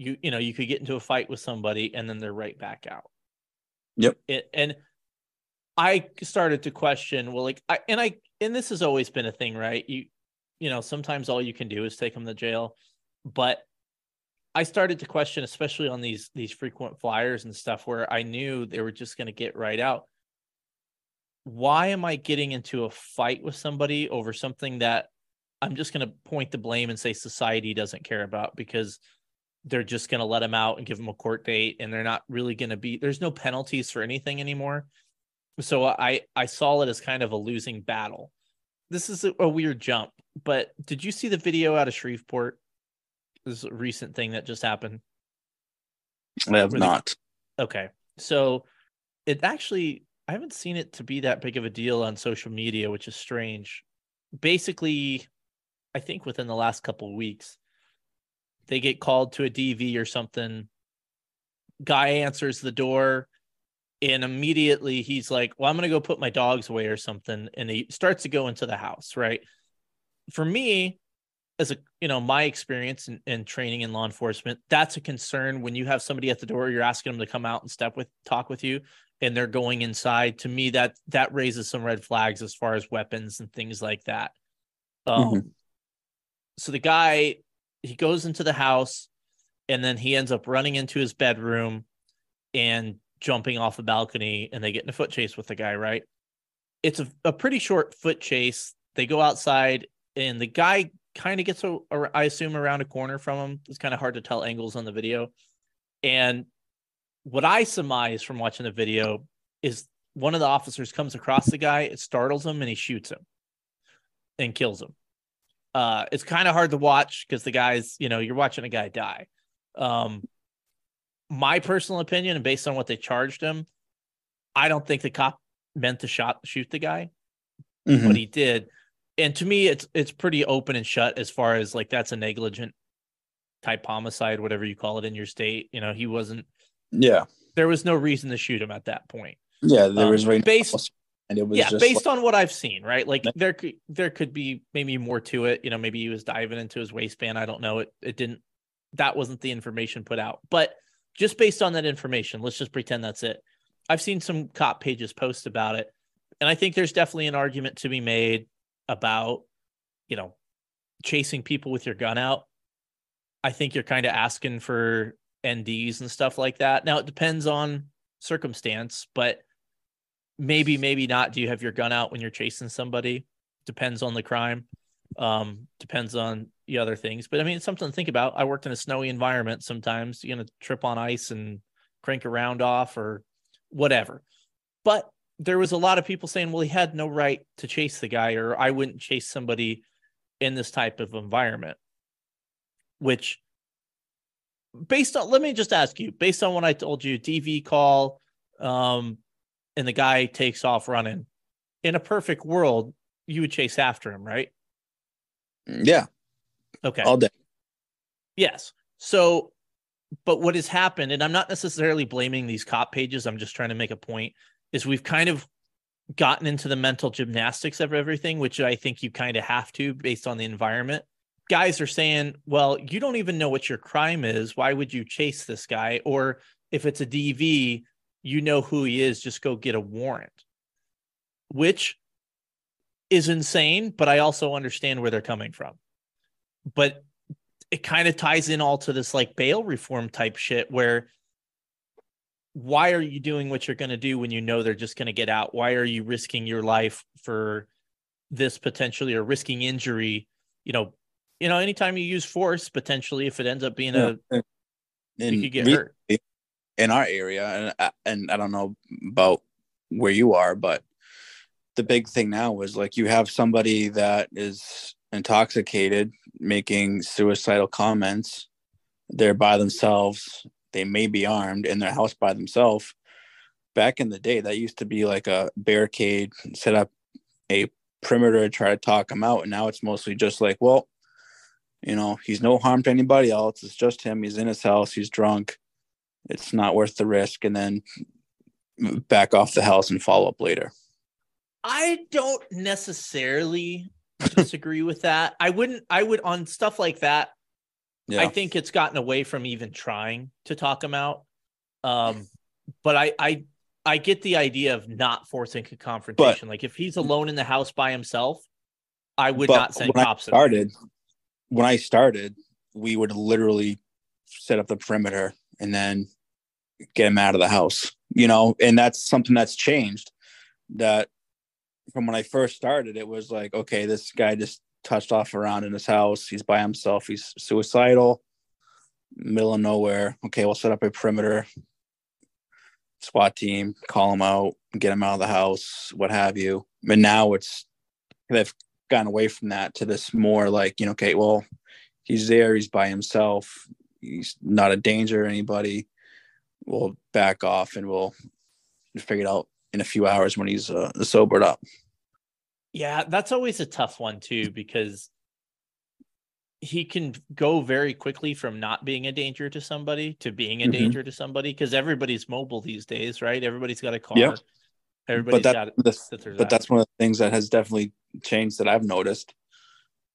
[SPEAKER 2] You you know, you could get into a fight with somebody and then they're right back out.
[SPEAKER 3] Yep.
[SPEAKER 2] It, and I started to question, well, like I and I and this has always been a thing, right? You you know, sometimes all you can do is take them to jail. But I started to question, especially on these these frequent flyers and stuff where I knew they were just gonna get right out why am I getting into a fight with somebody over something that I'm just going to point the blame and say society doesn't care about because they're just going to let them out and give them a court date and they're not really going to be there's no penalties for anything anymore. So I I saw it as kind of a losing battle this is a, a weird jump, but did you see the video out of Shreveport? This is a recent thing that just happened.
[SPEAKER 3] I have
[SPEAKER 2] Were they-
[SPEAKER 3] not.
[SPEAKER 2] Okay. So it actually, I haven't seen it to be that big of a deal on social media, which is strange. Basically, I think within the last couple of weeks, they get called to a DV or something. Guy answers the door, and immediately he's like, Well, I'm going to go put my dogs away or something. And he starts to go into the house, right? For me, as a you know my experience in, in training in law enforcement that's a concern when you have somebody at the door you're asking them to come out and step with talk with you and they're going inside to me that that raises some red flags as far as weapons and things like that um
[SPEAKER 3] Mhm.
[SPEAKER 2] so the guy he goes into the house and then he ends up running into his bedroom and jumping off a balcony and they get in a foot chase with the guy right it's a, a pretty short foot chase they go outside and the guy kind of gets a, a, I assume around a corner from him. It's kind of hard to tell angles on the video. And what I surmise from watching the video is one of the officers comes across the guy, it startles him, and he shoots him and kills him. Uh, it's kind of hard to watch because the guy's, you know, you're watching a guy die. Um, my personal opinion, and based on what they charged him, I don't think the cop meant to shot shoot the guy
[SPEAKER 3] Mhm.
[SPEAKER 2] but he did. And to me, it's it's pretty open and shut as far as like that's a negligent type homicide, whatever you call it in your state. You know, he wasn't.
[SPEAKER 3] Yeah.
[SPEAKER 2] There was no reason to shoot him at that point.
[SPEAKER 3] Yeah. There
[SPEAKER 2] Um,
[SPEAKER 3] was right
[SPEAKER 2] based-
[SPEAKER 3] and it was
[SPEAKER 2] yeah,
[SPEAKER 3] just
[SPEAKER 2] based
[SPEAKER 3] like,
[SPEAKER 2] on what I've seen, right? Like there could there could be maybe more to it. You know, maybe he was diving into his waistband. I don't know. It it didn't. That wasn't the information put out. But just based on that information, let's just pretend that's it. I've seen some cop pages post about it, and I think there's definitely an argument to be made about, you know, chasing people with your gun out. I think you're kind of asking for NDs and stuff like that. Now it depends on circumstance, but maybe maybe not. Do you have your gun out when you're chasing somebody? Depends on the crime. Um depends on the other things. But i mean it's something to think about. I worked in a snowy environment sometimes you're to trip on ice and crank a round off or whatever. But there was a lot of people saying well he had no right to chase the guy or i wouldn't chase somebody in this type of environment. Which based on let me just ask you based on what i told you dv call um and the guy takes off running. In a perfect world you would chase after him right?
[SPEAKER 3] Mm, yeah,
[SPEAKER 2] okay.
[SPEAKER 3] All day.
[SPEAKER 2] yes. So but what has happened and i'm not necessarily blaming these cop pages i'm just trying to make a point is we've kind of gotten into the mental gymnastics of everything which i think you kind of have to based on the environment. Guys are saying well you don't even know what your crime is. Why would you chase this guy? Or if it's a dv you know who he is just go get a warrant. Which is insane but i also understand where they're coming from. But it kind of ties in all to this like bail reform type shit where why are you doing what you're going to do when you know they're just going to get out? Why are you risking your life for this potentially or risking injury? You know you know anytime you use force potentially if it ends up being a
[SPEAKER 3] And
[SPEAKER 2] you could get hurt
[SPEAKER 3] in our area, and I- and I don't know about where you are, but the big thing now is like you have somebody that is intoxicated making suicidal comments. They're by themselves. They may be armed in their house by themselves. Back in the day, that used to be like a barricade, set up a perimeter to try to talk them out. And now it's mostly just like, well, you know, he's no harm to anybody else. It's just him. He's in his house. He's drunk. It's not worth the risk. And then back off the house and follow up later.
[SPEAKER 2] I don't necessarily disagree with that. I wouldn't I would on stuff like that
[SPEAKER 3] Yeah.
[SPEAKER 2] I think it's gotten away from even trying to talk him out. Um, but I, I, I get the idea of not forcing a confrontation. like if he's alone in the house by himself, I would not send
[SPEAKER 3] when
[SPEAKER 2] cops.
[SPEAKER 3] I started, when I started, we would literally set up the perimeter and then get him out of the house. You know, and that's something that's changed. That from when I first started, it was like, okay, this guy just touched off around in his house. He's by himself. He's suicidal, middle of nowhere. Okay, we'll set up a perimeter. SWAT team, call him out, get him out of the house, what have you. But now it's they've gotten away from that to this more like you know okay well he's there he's by himself he's not a danger to anybody we'll back off and we'll figure it out in a few hours when he's uh, sobered up
[SPEAKER 2] Yeah, that's always a tough one too because he can go very quickly from not being a danger to somebody to being a
[SPEAKER 3] Mhm.
[SPEAKER 2] danger to somebody because everybody's mobile these days, right? Everybody's got a car.
[SPEAKER 3] Yeah.
[SPEAKER 2] Everybody's
[SPEAKER 3] but
[SPEAKER 2] got
[SPEAKER 3] that,
[SPEAKER 2] scissors
[SPEAKER 3] but
[SPEAKER 2] out.
[SPEAKER 3] that's one of the things that has definitely changed that I've noticed.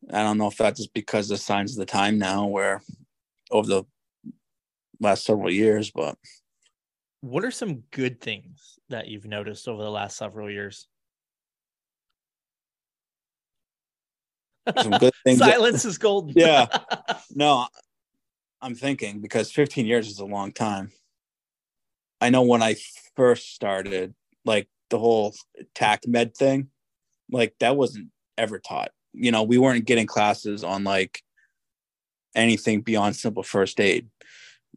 [SPEAKER 3] I don't know if that's just because the signs of the time now, where over the last several years, but
[SPEAKER 2] what are some good things that you've noticed over the last several years?
[SPEAKER 3] some good things.
[SPEAKER 2] Silence is golden.
[SPEAKER 3] Yeah. no, I'm thinking because 15 years is a long time. I know when I first started, like the whole TAC med thing, like that wasn't ever taught. You know, we weren't getting classes on like anything beyond simple first aid.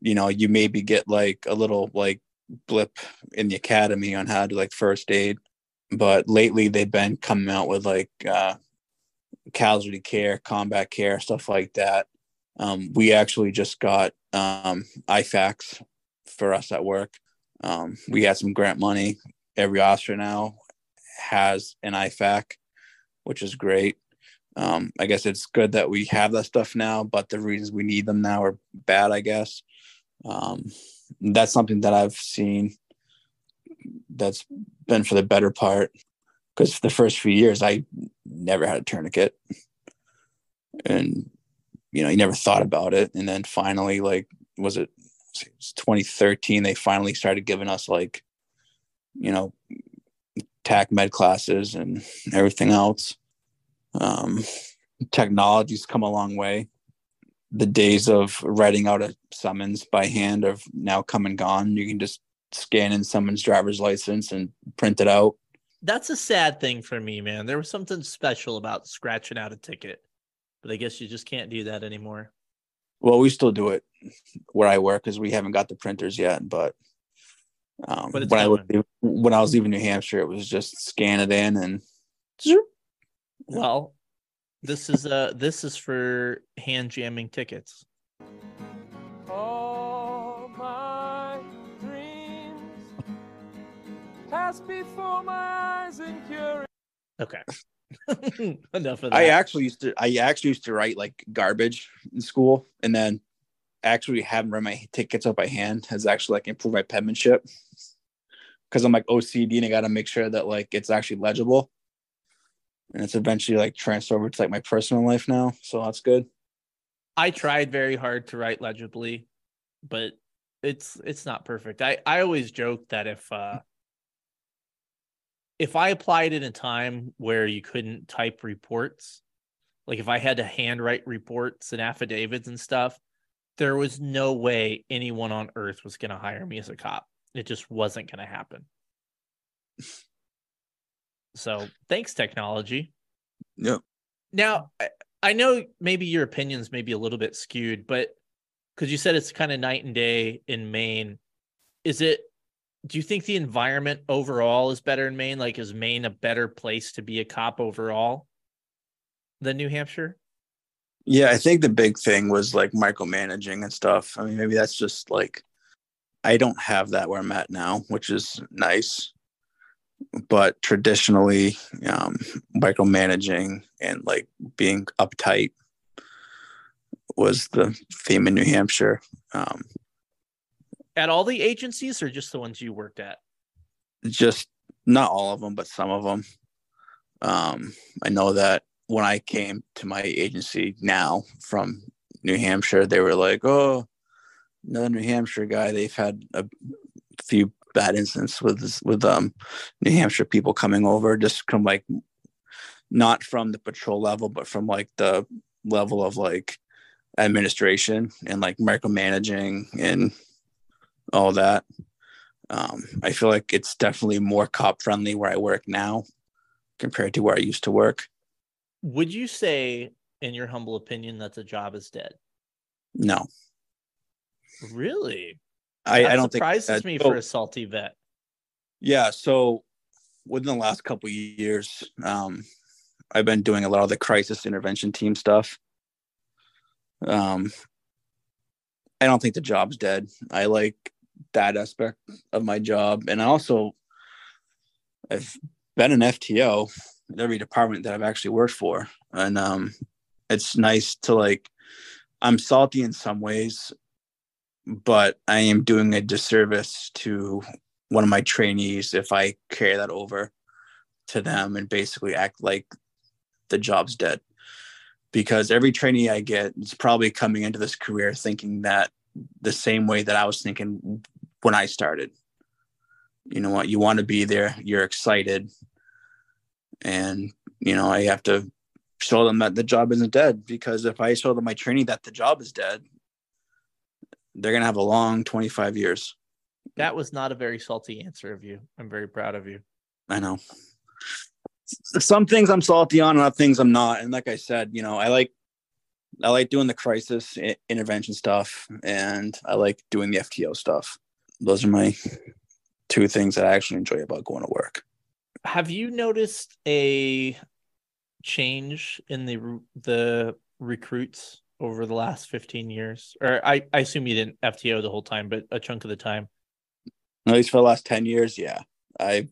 [SPEAKER 3] You know, you maybe get like a little like blip in the academy on how to like first aid, but lately they've been coming out with like uh casualty care, combat care, stuff like that. Um, we actually just got um, IFAKs for us at work. Um, we had some grant money. Every officer now has an IFAK, which is great. Um, I guess it's good that we have that stuff now, but the reasons we need them now are bad, I guess. Um, that's something that I've seen that's been for the better part because the first few years I never had a tourniquet. And you know you never thought about it. And then finally like was it, it was 2013 they finally started giving us like you know tac med classes and everything else um technology's come a long way the days of writing out a summons by hand have now come and gone you can just scan in someone's driver's license and print it out
[SPEAKER 2] That's a sad thing for me, man. There was something special about scratching out a ticket, but I guess you just can't do that anymore.
[SPEAKER 3] Well, we still do it where I work because we haven't got the printers yet. But, um,
[SPEAKER 2] But
[SPEAKER 3] when I was when I was leaving New Hampshire, it was just scan it in and
[SPEAKER 2] Well, this is uh this is for hand jamming tickets.
[SPEAKER 5] All my dreams pass before my eyes in curiosity.
[SPEAKER 2] Okay. Enough of that.
[SPEAKER 3] I actually used to I actually used to write like garbage in school, and then actually having write my tickets up by hand has actually like improved my penmanship because I'm like OCD and I got to make sure that like it's actually legible, and it's eventually like transferred over to like my personal life now, so that's good.
[SPEAKER 2] I tried very hard to write legibly, but it's it's not perfect. I I always joke that if uh if I applied in a time where you couldn't type reports, like if I had to handwrite reports and affidavits and stuff, there was no way anyone on earth was going to hire me as a cop. It just wasn't going to happen. So, thanks technology.
[SPEAKER 3] Yep.
[SPEAKER 2] Now, I, I know maybe your opinions may be a little bit skewed, but because you said it's kind of night and day in Maine, is it? Do you think the environment overall is better in Maine? Like, is Maine a better place to be a cop overall than New Hampshire?
[SPEAKER 3] Yeah, I think the big thing was like micromanaging and stuff. I mean, maybe that's just like I don't have that where I'm at now, which is nice. But traditionally, um, micromanaging and like being uptight was the theme in New Hampshire. Um,
[SPEAKER 2] At all the agencies, or just the ones you worked at?
[SPEAKER 3] just not all of them, but some of them. Um, I know that when I came to my agency now from New Hampshire, they were like, "Oh, another New Hampshire guy." They've had a few bad instance with with um New Hampshire people coming over, just from like not from the patrol level, but from like the level of like administration and like micromanaging and all that. Um, I feel like it's definitely more cop friendly where I work now compared to where I used to work.
[SPEAKER 2] Would you say, in your humble opinion, that the job is dead?
[SPEAKER 3] No,
[SPEAKER 2] Really?
[SPEAKER 3] I,
[SPEAKER 2] that
[SPEAKER 3] I don't
[SPEAKER 2] surprises
[SPEAKER 3] think surprises
[SPEAKER 2] me
[SPEAKER 3] so-
[SPEAKER 2] for a salty vet.
[SPEAKER 3] Yeah, so within the last couple of years, um, I've been doing a lot of the crisis intervention team stuff. Um, I don't think the job's dead. I like that aspect of my job, and I also I've been an FTO in every department that I've actually worked for, and um, it's nice to like. I'm salty in some ways, but I am doing a disservice to one of my trainees if I carry that over to them and basically act like the job's dead. Because every trainee I get is probably coming into this career thinking that the same way that I was thinking when I started. You know what? You want to be there, you're excited. And, you know, I have to show them that the job isn't dead because if I show them my training that the job is dead, they're going to have a long 25 years.
[SPEAKER 2] That was not a very salty answer of you. I'm very proud of you.
[SPEAKER 3] I know. Some things I'm salty on, and other things I'm not. And like I said, you know, I like I like doing the crisis intervention stuff, and I like doing the FTO stuff. Those are my two things that I actually enjoy about going to work.
[SPEAKER 2] Have you noticed a change in the the recruits over the last 15 years? Or I, I assume you didn't FTO the whole time, but a chunk of the time.
[SPEAKER 3] At least for the last 10 years, yeah. I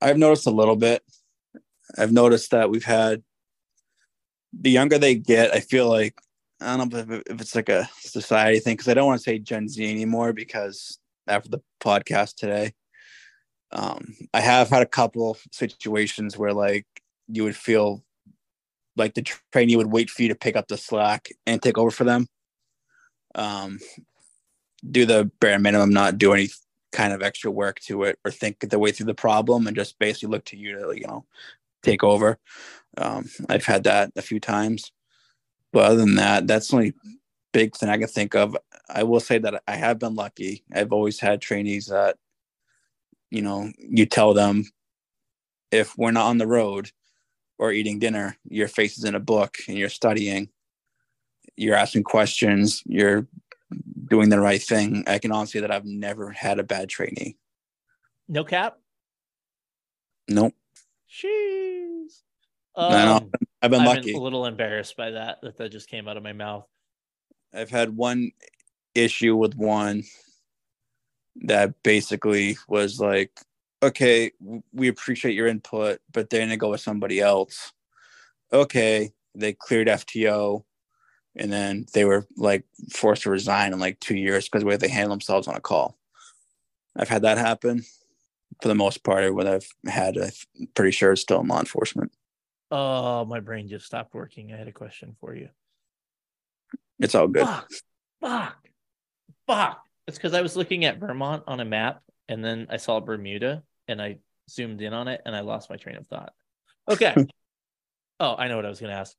[SPEAKER 3] I've noticed a little bit. I've noticed that we've had the younger they get, I feel like I don't know if, it's like a society thing because I don't want to say Gen Z anymore because after the podcast today, um, I have had a couple situations where like you would feel like the trainee would wait for you to pick up the slack and take over for them. Um, do the bare minimum, not do any kind of extra work to it or think the way through the problem and just basically look to you to, you know, take over. Um, I've had that a few times. But other than that, that's the only big thing I can think of. I will say that I have been lucky. I've always had trainees that, you know, you tell them if we're not on the road or eating dinner, your face is in a book and you're studying, you're asking questions, you're doing the right thing. I can honestly say that I've never had a bad trainee.
[SPEAKER 2] No cap?
[SPEAKER 3] Nope.
[SPEAKER 2] Jeez.
[SPEAKER 3] Um, know. I've been
[SPEAKER 2] I'm
[SPEAKER 3] lucky.
[SPEAKER 2] a little embarrassed by that, that that just came out of my mouth.
[SPEAKER 3] I've had one issue with one that basically was like, okay, we appreciate your input, but they're gonna go with somebody else. Okay, they cleared FTO, and then they were like forced to resign in like two years because the way they handle themselves on a call. I've had that happen. For the most part, what I've had, I'm pretty sure it's still in law enforcement.
[SPEAKER 2] Oh, my brain just stopped working. I had a question for you.
[SPEAKER 3] It's all good.
[SPEAKER 2] Fuck, fuck, fuck. It's because I was looking at Vermont on a map and then I saw Bermuda and I zoomed in on it and I lost my train of thought. Okay. oh, I know what I was going to ask.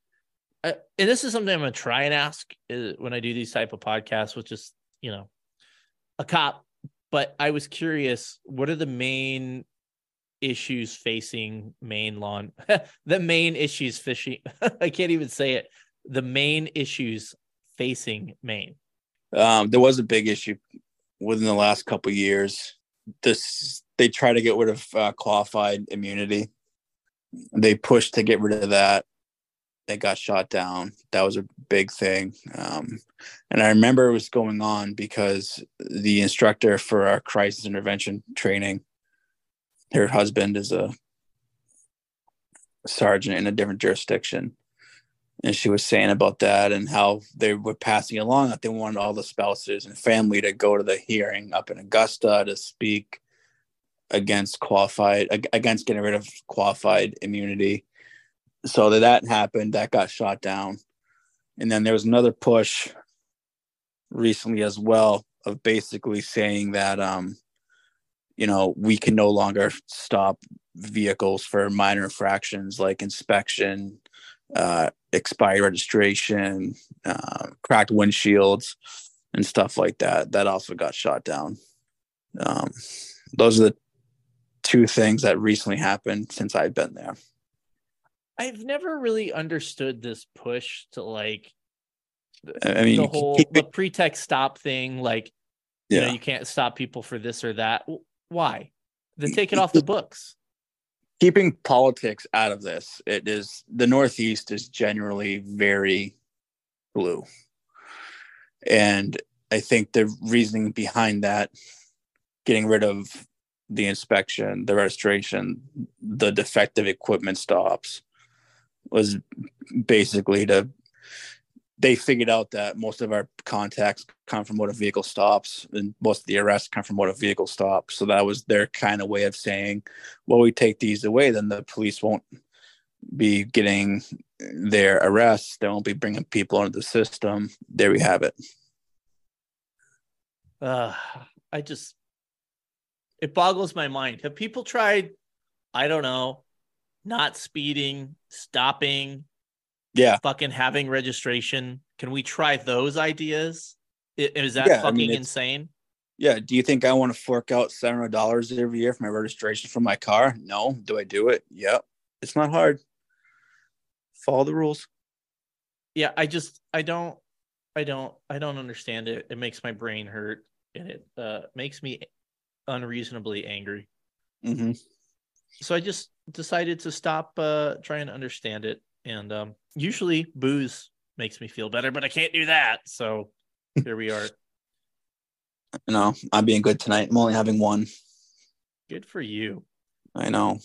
[SPEAKER 2] I, and this is something I'm going to try and ask uh, when I do these type of podcasts, which is, you know, a cop. But I was curious, what are the main issues facing Maine lawn? the main issues fishing. I can't even say it. The main issues facing Maine.
[SPEAKER 3] Um, there was a big issue within the last couple years. This they try to get rid of uh, qualified immunity. They pushed to get rid of that. They got shot down. That was a big thing. Um, and I remember it was going on because the instructor for our crisis intervention training, her husband is a sergeant in a different jurisdiction and she was saying about that and how they were passing along that they wanted all the spouses and family to go to the hearing up in Augusta to speak against qualified against getting rid of qualified immunity. So that that happened, that got shot down, and then there was another push recently as well of basically saying that um, you know we can no longer stop vehicles for minor infractions like inspection uh, expired registration, uh, cracked windshields, and stuff like that. That also got shot down. Um, those are the two things that recently happened since I've been there.
[SPEAKER 2] I've never really understood this push to like
[SPEAKER 3] I mean,
[SPEAKER 2] the whole the pretext stop thing. Like,
[SPEAKER 3] yeah.
[SPEAKER 2] you know, you can't stop people for this or that. Why? Then take it off the books.
[SPEAKER 3] Keeping politics out of this, it is the Northeast is generally very blue. And I think the reasoning behind that, getting rid of the inspection, the registration, the defective equipment stops, was basically to they figured out that most of our contacts come from motor vehicle stops and most of the arrests come from motor vehicle stops. So that was their kind of way of saying, well, we take these away, then the police won't be getting their arrests. They won't be bringing people into the system. There we have it.
[SPEAKER 2] Uh, I just, it boggles my mind. Have people tried, I don't know, not speeding, stopping,
[SPEAKER 3] Yeah.
[SPEAKER 2] fucking having registration? Can we try those ideas? Is that
[SPEAKER 3] Yeah, I
[SPEAKER 2] fucking
[SPEAKER 3] mean,
[SPEAKER 2] insane?
[SPEAKER 3] Yeah. Do you think I want to fork out seven hundred dollars every year for my registration for my car? No. Do I do it? Yep. It's not hard. Follow the rules.
[SPEAKER 2] Yeah, I just, I don't, I don't, I don't understand it. It makes my brain hurt and it uh, makes me unreasonably angry.
[SPEAKER 3] hmm
[SPEAKER 2] so I just decided to stop uh trying to understand it. And um usually booze makes me feel better, but I can't do that. So here we are.
[SPEAKER 3] No, I'm being good tonight. I'm only having one.
[SPEAKER 2] Good for you.
[SPEAKER 3] I know.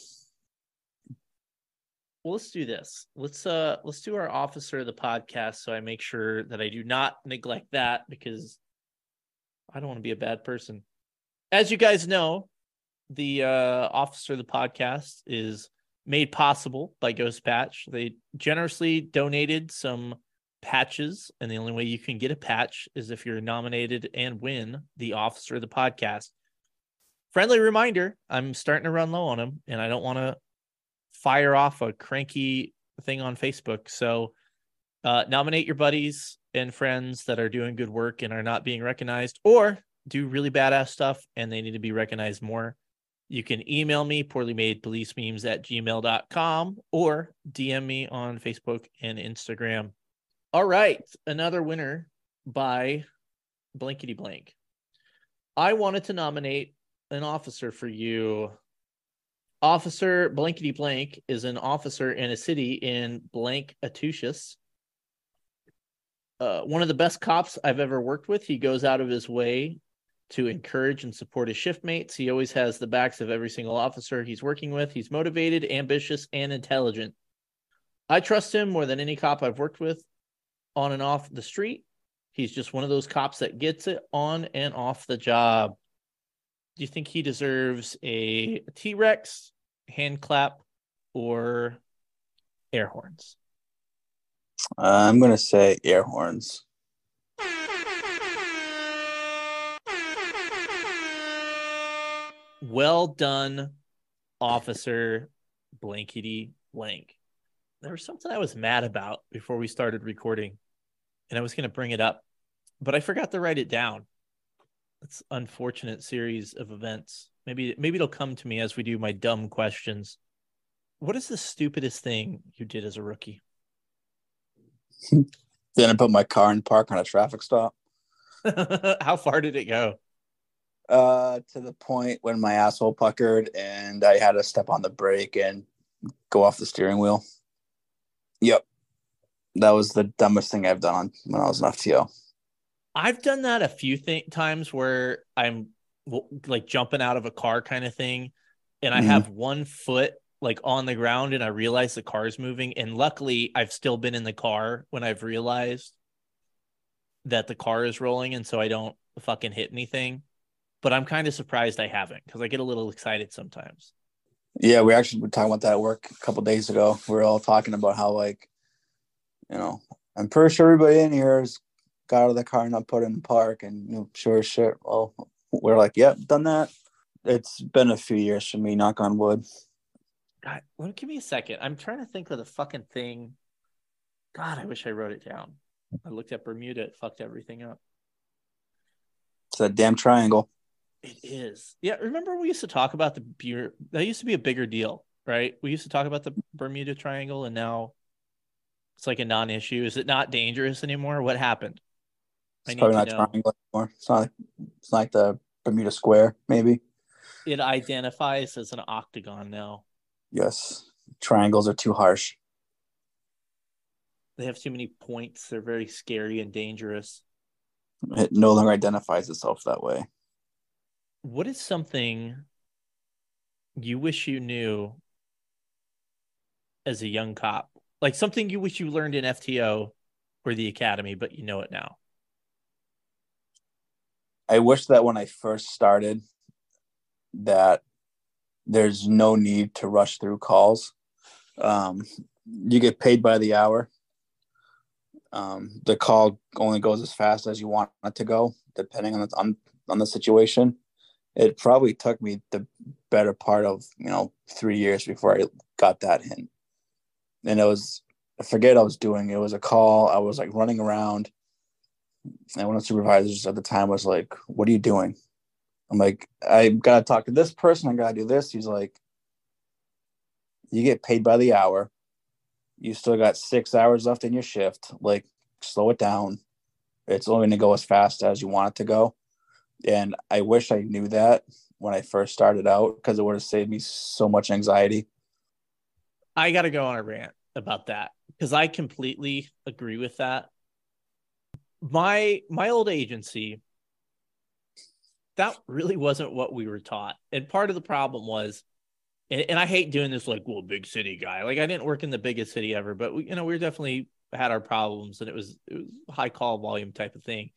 [SPEAKER 2] Well, let's do this. Let's uh let's do our officer of the podcast so I make sure that I do not neglect that because I don't want to be a bad person. As you guys know, the uh officer of the podcast is made possible by Ghost Patch. They generously donated some patches, and the only way you can get a patch is if you're nominated and win the officer of the podcast. Friendly reminder, I'm starting to run low on them, and I don't want to fire off a cranky thing on Facebook. So uh, nominate your buddies and friends that are doing good work and are not being recognized or do really badass stuff and they need to be recognized more. You can email me poorly made police memes at gmail.com or DM me on Facebook and Instagram. All right. Another winner by blankety blank. I wanted to nominate an officer for you Officer blankety blank is an officer in a city in blank Atushus. Uh, one of the best cops I've ever worked with. He goes out of his way to encourage and support his shift mates. He always has the backs of every single officer he's working with. He's motivated, ambitious, and intelligent. I trust him more than any cop I've worked with on and off the street. He's just one of those cops that gets it on and off the job. Do you think he deserves a T Rex, hand clap, or air horns?
[SPEAKER 3] Uh, I'm gonna say air horns.
[SPEAKER 2] Well done, officer blankety blank. There was something I was mad about before we started recording, and I was going to bring it up, but I forgot to write it down. It's unfortunate series of events. Maybe maybe it'll come to me as we do my dumb questions. What is the stupidest thing you did as a rookie?
[SPEAKER 3] Then I put my car in park on a traffic stop.
[SPEAKER 2] How far did it go?
[SPEAKER 3] Uh, to the point when my asshole puckered and I had to step on the brake and go off the steering wheel. Yep, that was the dumbest thing I've done on, when I was an FTO.
[SPEAKER 2] I've done that a few th- times where I'm like jumping out of a car kind of thing, and I
[SPEAKER 3] Mhm.
[SPEAKER 2] have one foot like on the ground, and I realize the car's moving. And luckily, I've still been in the car when I've realized that the car is rolling, and so I don't fucking hit anything. But I'm kind of surprised I haven't because I get a little excited sometimes.
[SPEAKER 3] Yeah, we actually were talking about that at work a couple days ago. We are all talking about how like, you know, I'm pretty sure everybody in here has got out of the car and not put in the park, and you know, sure as shit. Well, we're like, yep, done that. It's been a few years for me. Knock on wood.
[SPEAKER 2] God, well, give me a second. I'm trying to think of the fucking thing. God, I wish I wrote it down. I looked at Bermuda. It fucked everything up.
[SPEAKER 3] It's that damn triangle.
[SPEAKER 2] It is. Yeah. Remember we used to talk about the beer. That used to be a bigger deal, right? We used to talk about the Bermuda Triangle, and now it's like a non-issue. Is it not dangerous anymore? What happened? I
[SPEAKER 3] It's
[SPEAKER 2] need
[SPEAKER 3] probably not
[SPEAKER 2] know.
[SPEAKER 3] triangle anymore. It's not. It's not like the Bermuda Square, maybe.
[SPEAKER 2] It identifies as an octagon now.
[SPEAKER 3] Yes. Triangles are too harsh.
[SPEAKER 2] They have too many points. They're very scary and dangerous.
[SPEAKER 3] It no longer identifies itself that way.
[SPEAKER 2] What is something you wish you knew as a young cop? Like something you wish you learned in FTO or the academy, but you know it now.
[SPEAKER 3] I wish that when I first started that there's no need to rush through calls. Um, you get paid by the hour. Um, the call only goes as fast as you want it to go, depending on the on, on the situation. It probably took me the better part of you know three years before I got that hint, and it was I forget I was doing. It was a call. I was like running around, and one of the supervisors at the time was like, "What are you doing?" I'm like, I gotta talk to this person. I gotta do this. He's like, you get paid by the hour. You still got six hours left in your shift. Like, slow it down. It's only gonna go as fast as you want it to go. And I wish I knew that when I first started out because it would have saved me so much anxiety.
[SPEAKER 2] I got to go on a rant about that because I completely agree with that. My my old agency that really wasn't what we were taught. And part of the problem was, and, and, I hate doing this like, well, big city guy. Like I didn't work in the biggest city ever, but we, you know, we definitely had our problems and it was it was high call volume type of thing.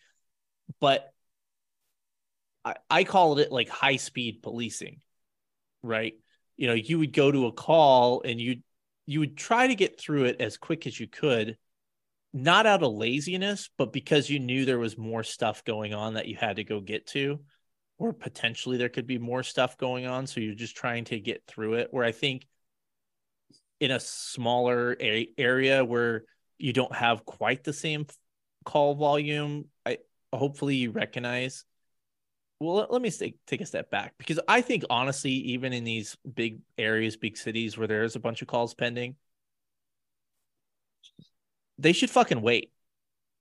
[SPEAKER 2] But I, I called it like high speed policing, right? You know, you would go to a call and you you would try to get through it as quick as you could, not out of laziness, but because you knew there was more stuff going on that you had to go get to or potentially there could be more stuff going on. So you're just trying to get through it. Where I think in a smaller a- area where you don't have quite the same call volume, I hopefully you recognize. Well, let, me take, take a step back because I think honestly, even in these big areas, big cities where there's a bunch of calls pending, they should fucking wait.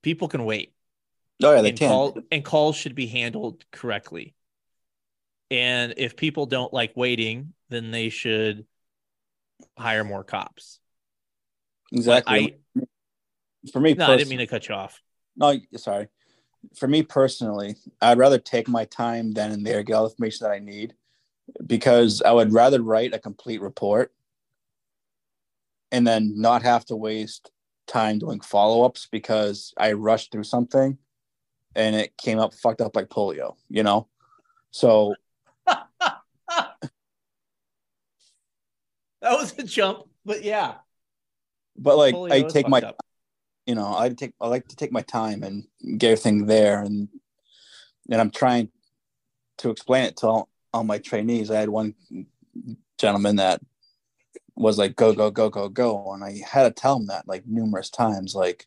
[SPEAKER 2] People can wait.
[SPEAKER 3] Oh yeah, they
[SPEAKER 2] and
[SPEAKER 3] can.
[SPEAKER 2] Call, and calls should be handled correctly. And if people don't like waiting, then they should hire more cops.
[SPEAKER 3] Exactly.
[SPEAKER 2] I,
[SPEAKER 3] For me,
[SPEAKER 2] no, I didn't mean to cut you off.
[SPEAKER 3] No, sorry. For me personally, I'd rather take my time then and there, get all the information that I need, because I would rather write a complete report and then not have to waste time doing follow ups because I rushed through something and it came up fucked up like polio, you know? So
[SPEAKER 2] that was a jump, but yeah.
[SPEAKER 3] But like
[SPEAKER 2] Polio
[SPEAKER 3] I take my
[SPEAKER 2] up.
[SPEAKER 3] You know, I take I like to take my time and get everything there and and I'm trying to explain it to all, all my trainees. I had one gentleman that was like go go go go go and I had to tell him that like numerous times like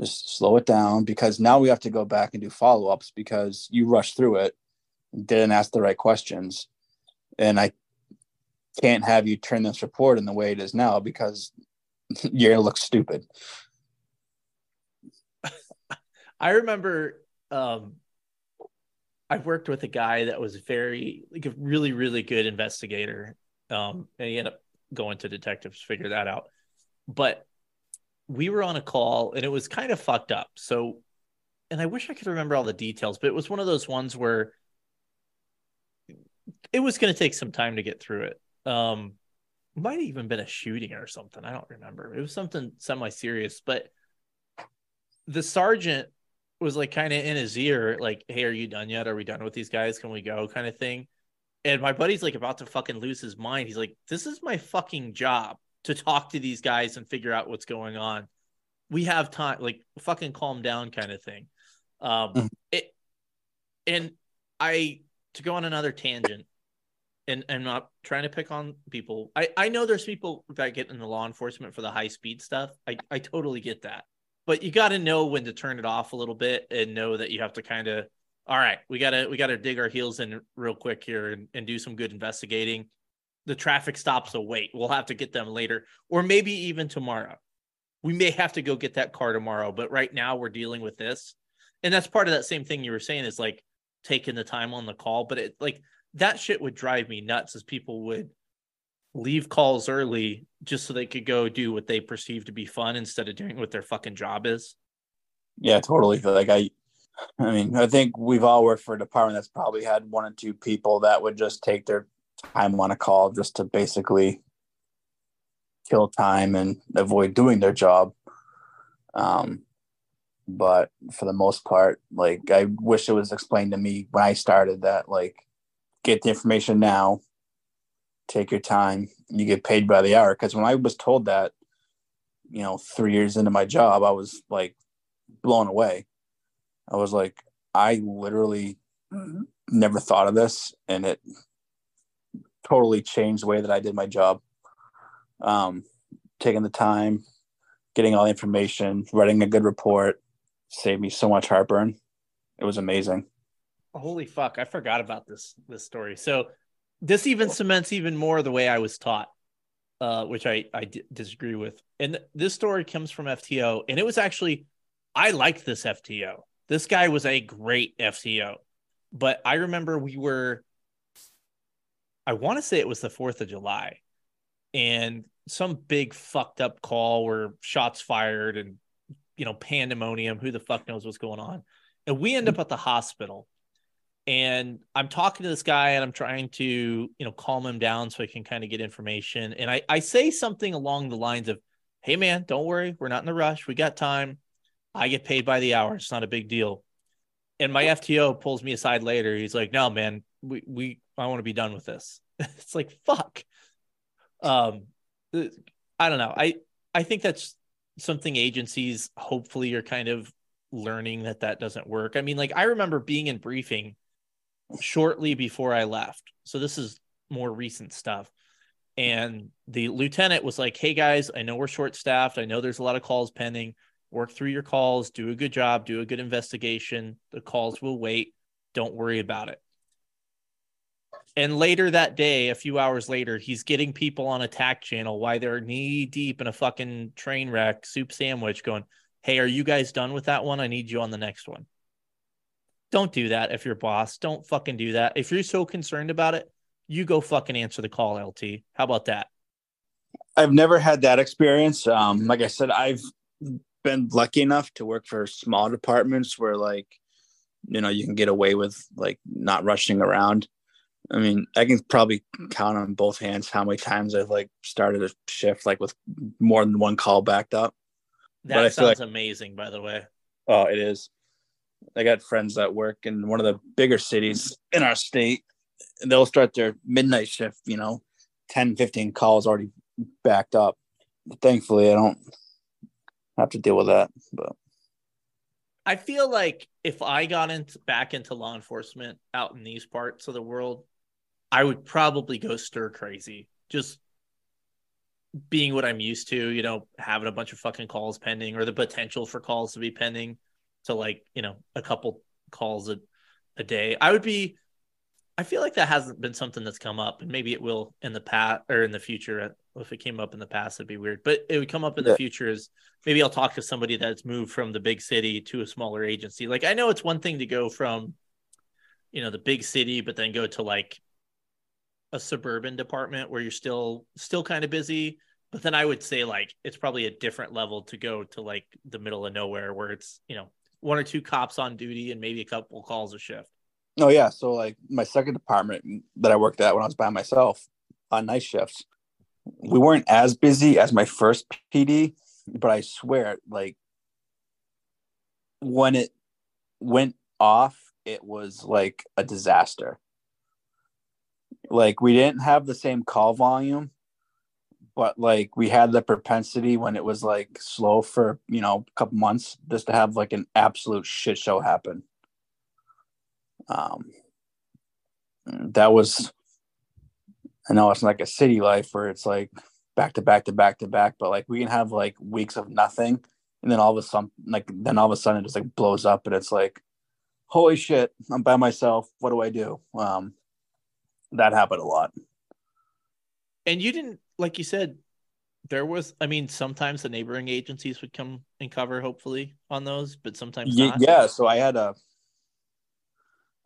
[SPEAKER 3] just slow it down because now we have to go back and do follow-ups because you rushed through it didn't ask the right questions and I can't have you turn this report in the way it is now because you're gonna look stupid.
[SPEAKER 2] I remember um, I worked with a guy that was very like a really really good investigator, um, and he ended up going to detectives to figure that out. But we were on a call and it was kind of fucked up. So, and I wish I could remember all the details, but it was one of those ones where it was going to take some time to get through it. Um, might have even been a shooting or something. I don't remember. It was something semi serious, but the sergeant was like kind of in his ear, like, "Hey, are you done yet? Are we done with these guys? Can we go?" kind of thing. And my buddy's like about to fucking lose his mind. He's like, "This is my fucking job to talk to these guys and figure out what's going on. We have time. Like, fucking calm down, kind of thing." Um,
[SPEAKER 3] Mhm.
[SPEAKER 2] it, and I to go on another tangent and I'm not trying to pick on people. I, I know there's people that get into law enforcement for the high speed stuff. I, I totally get that. But you got to know when to turn it off a little bit and know that you have to kind of, all right, we got to, we got to dig our heels in real quick here and, and do some good investigating. The traffic stops will wait. We'll have to get them later or maybe even tomorrow. We may have to go get that car tomorrow, but right now we're dealing with this. And that's part of that same thing you were saying is like taking the time on the call, but it like that shit would drive me nuts as people would leave calls early just so they could go do what they perceive to be fun instead of doing what their fucking job is.
[SPEAKER 3] Yeah, totally. Like I, I mean, I think we've all worked for a department that's probably had one or two people that would just take their time on a call just to basically kill time and avoid doing their job. Um, but for the most part, like I wish it was explained to me when I started that, like, get the information now, take your time, you get paid by the hour. Because when I was told that, you know, three years into my job, I was like blown away. I was like, I literally never thought of this, and it totally changed the way that I did my job. Um, taking the time, getting all the information, writing a good report, saved me so much heartburn. It was amazing.
[SPEAKER 2] Holy fuck, I forgot about this this story. So this even cements even more the way I was taught, uh, which I I d- disagree with. And this story comes from FTO, and it was actually I liked this FTO. This guy was a great FTO, but I remember we were. I want to say it was the Fourth of July, and some big fucked up call where shots fired and you know pandemonium. Who the fuck knows what's going on? And we end up at the hospital and I'm talking to this guy and I'm trying to, you know, calm him down so I can kind of get information. And I, I say something along the lines of, Hey man, don't worry. We're not in a rush. We got time. I get paid by the hour. It's not a big deal. And my FTO pulls me aside later. He's like, no, man, we, we, I want to be done with this. it's like, fuck. Um, I don't know. I, I think that's something agencies hopefully are kind of learning that that doesn't work. I mean, like I remember being in briefing shortly before I left. So this is more recent stuff. And the lieutenant was like, Hey guys, I know we're short staffed. I know there's a lot of calls pending. Work through your calls, do a good job, do a good investigation. The calls will wait. Don't worry about it. And later that day, a few hours later, he's getting people on attack channel while they're knee deep in a fucking train wreck soup sandwich going, Hey, are you guys done with that one? I need you on the next one. Don't do that if you're boss. Don't fucking do that. If you're so concerned about it, you go fucking answer the call, LT. How about that?
[SPEAKER 3] I've never had that experience. Um, like I said, I've been lucky enough to work for small departments where like, you know, you can get away with like not rushing around. I mean, I can probably count on both hands how many times I've like started a shift like with more than one call backed up.
[SPEAKER 2] That sounds like, amazing, by the way.
[SPEAKER 3] Oh, it is. I got friends that work in one of the bigger cities in our state. They'll start their midnight shift, you know, 10, 15 calls already backed up. Thankfully, I don't have to deal with that. But
[SPEAKER 2] I feel like if I got into back into law enforcement out in these parts of the world, I would probably go stir crazy. Just being what I'm used to, you know, having a bunch of fucking calls pending or the potential for calls to be pending to like, you know, a couple calls a, a day. I would be I feel like that hasn't been something that's come up, and maybe it will in the past or in the future. If it came up in the past, it'd be weird, but it would come up in yeah. the future. Is maybe I'll talk to somebody that's moved from the big city to a smaller agency. Like I know it's one thing to go from, you know, the big city, but then go to like a suburban department where you're still still kind of busy. But then I would say like it's probably a different level to go to like the middle of nowhere where it's you know one or two cops on duty and maybe a couple calls a shift.
[SPEAKER 3] Oh yeah, so like my second department that I worked at when I was by myself on night shifts, we weren't as busy as my first PD, but I swear, like when it went off, it was like a disaster. Like we didn't have the same call volume, but like we had the propensity when it was like slow for you know a couple months just to have like an absolute shit show happen. Um that was i know it's like a city life where it's like back to back to back to back but like we can have like weeks of nothing and then all of a sudden like then all of a sudden it just like blows up and it's like holy shit i'm by myself what do i do? Um that happened a lot.
[SPEAKER 2] And you didn't like you said, there was. I mean, sometimes the neighboring agencies would come and cover, hopefully, on those, but sometimes
[SPEAKER 3] yeah, yeah. So I had a.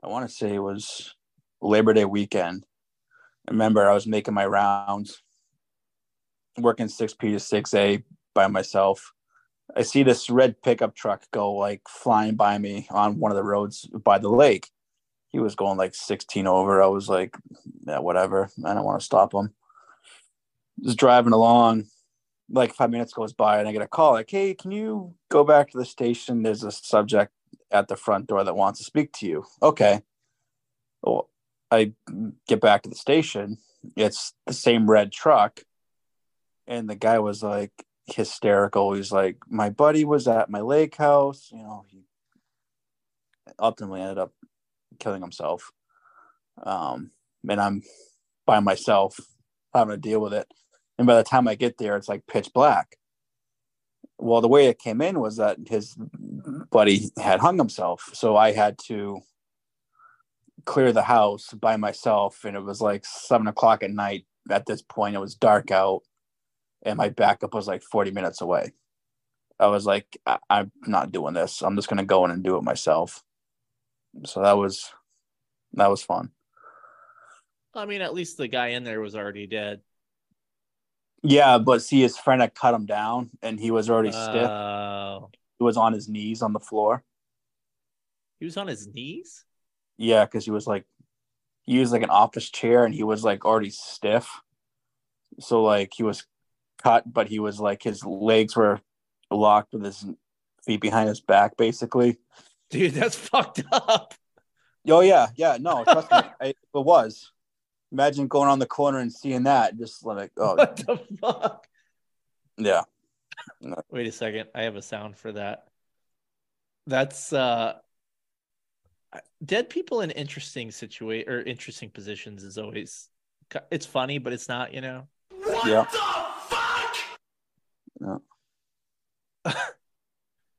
[SPEAKER 3] I want to say it was Labor Day weekend. I remember I was making my rounds working six P to six A by myself. I see this red pickup truck go like flying by me on one of the roads by the lake. He was going like 16 over. I was like, yeah, whatever. I don't want to stop him. Just driving along, like five minutes goes by, and I get a call like, "Hey, can you go back to the station? There's a subject at the front door that wants to speak to you." Okay. Well, I get back to the station. It's the same red truck, and the guy was like hysterical. He's like, "My buddy was at my lake house. You know, he ultimately ended up killing himself. Um, and I'm by myself having to deal with it." And by the time I get there, it's like pitch black. Well, the way it came in was that his buddy had hung himself. So I had to clear the house by myself. And it was like seven o'clock at night. At this point, it was dark out. And my backup was like 40 minutes away. I was like, I- I'm not doing this. I'm just going to go in and do it myself. So that was, that was fun.
[SPEAKER 2] I mean, at least the guy in there was already dead.
[SPEAKER 3] Yeah, but see, his friend had cut him down, and he was already stiff.
[SPEAKER 2] Oh,
[SPEAKER 3] He was on his knees on the floor.
[SPEAKER 2] he was on his knees.
[SPEAKER 3] Yeah, because he was like, he used like an office chair, and he was like already stiff. So like he was cut, but he was like his legs were locked with his feet behind his back, basically.
[SPEAKER 2] Dude, that's fucked up.
[SPEAKER 3] Oh yeah, yeah. No, trust me, I, it was. Imagine going on the corner and seeing that, just like, oh
[SPEAKER 2] What the fuck?
[SPEAKER 3] yeah.
[SPEAKER 2] Wait a second. I have a sound for that. That's uh dead people in interesting situation or interesting positions is always it's funny, but it's not, you know.
[SPEAKER 3] What yeah.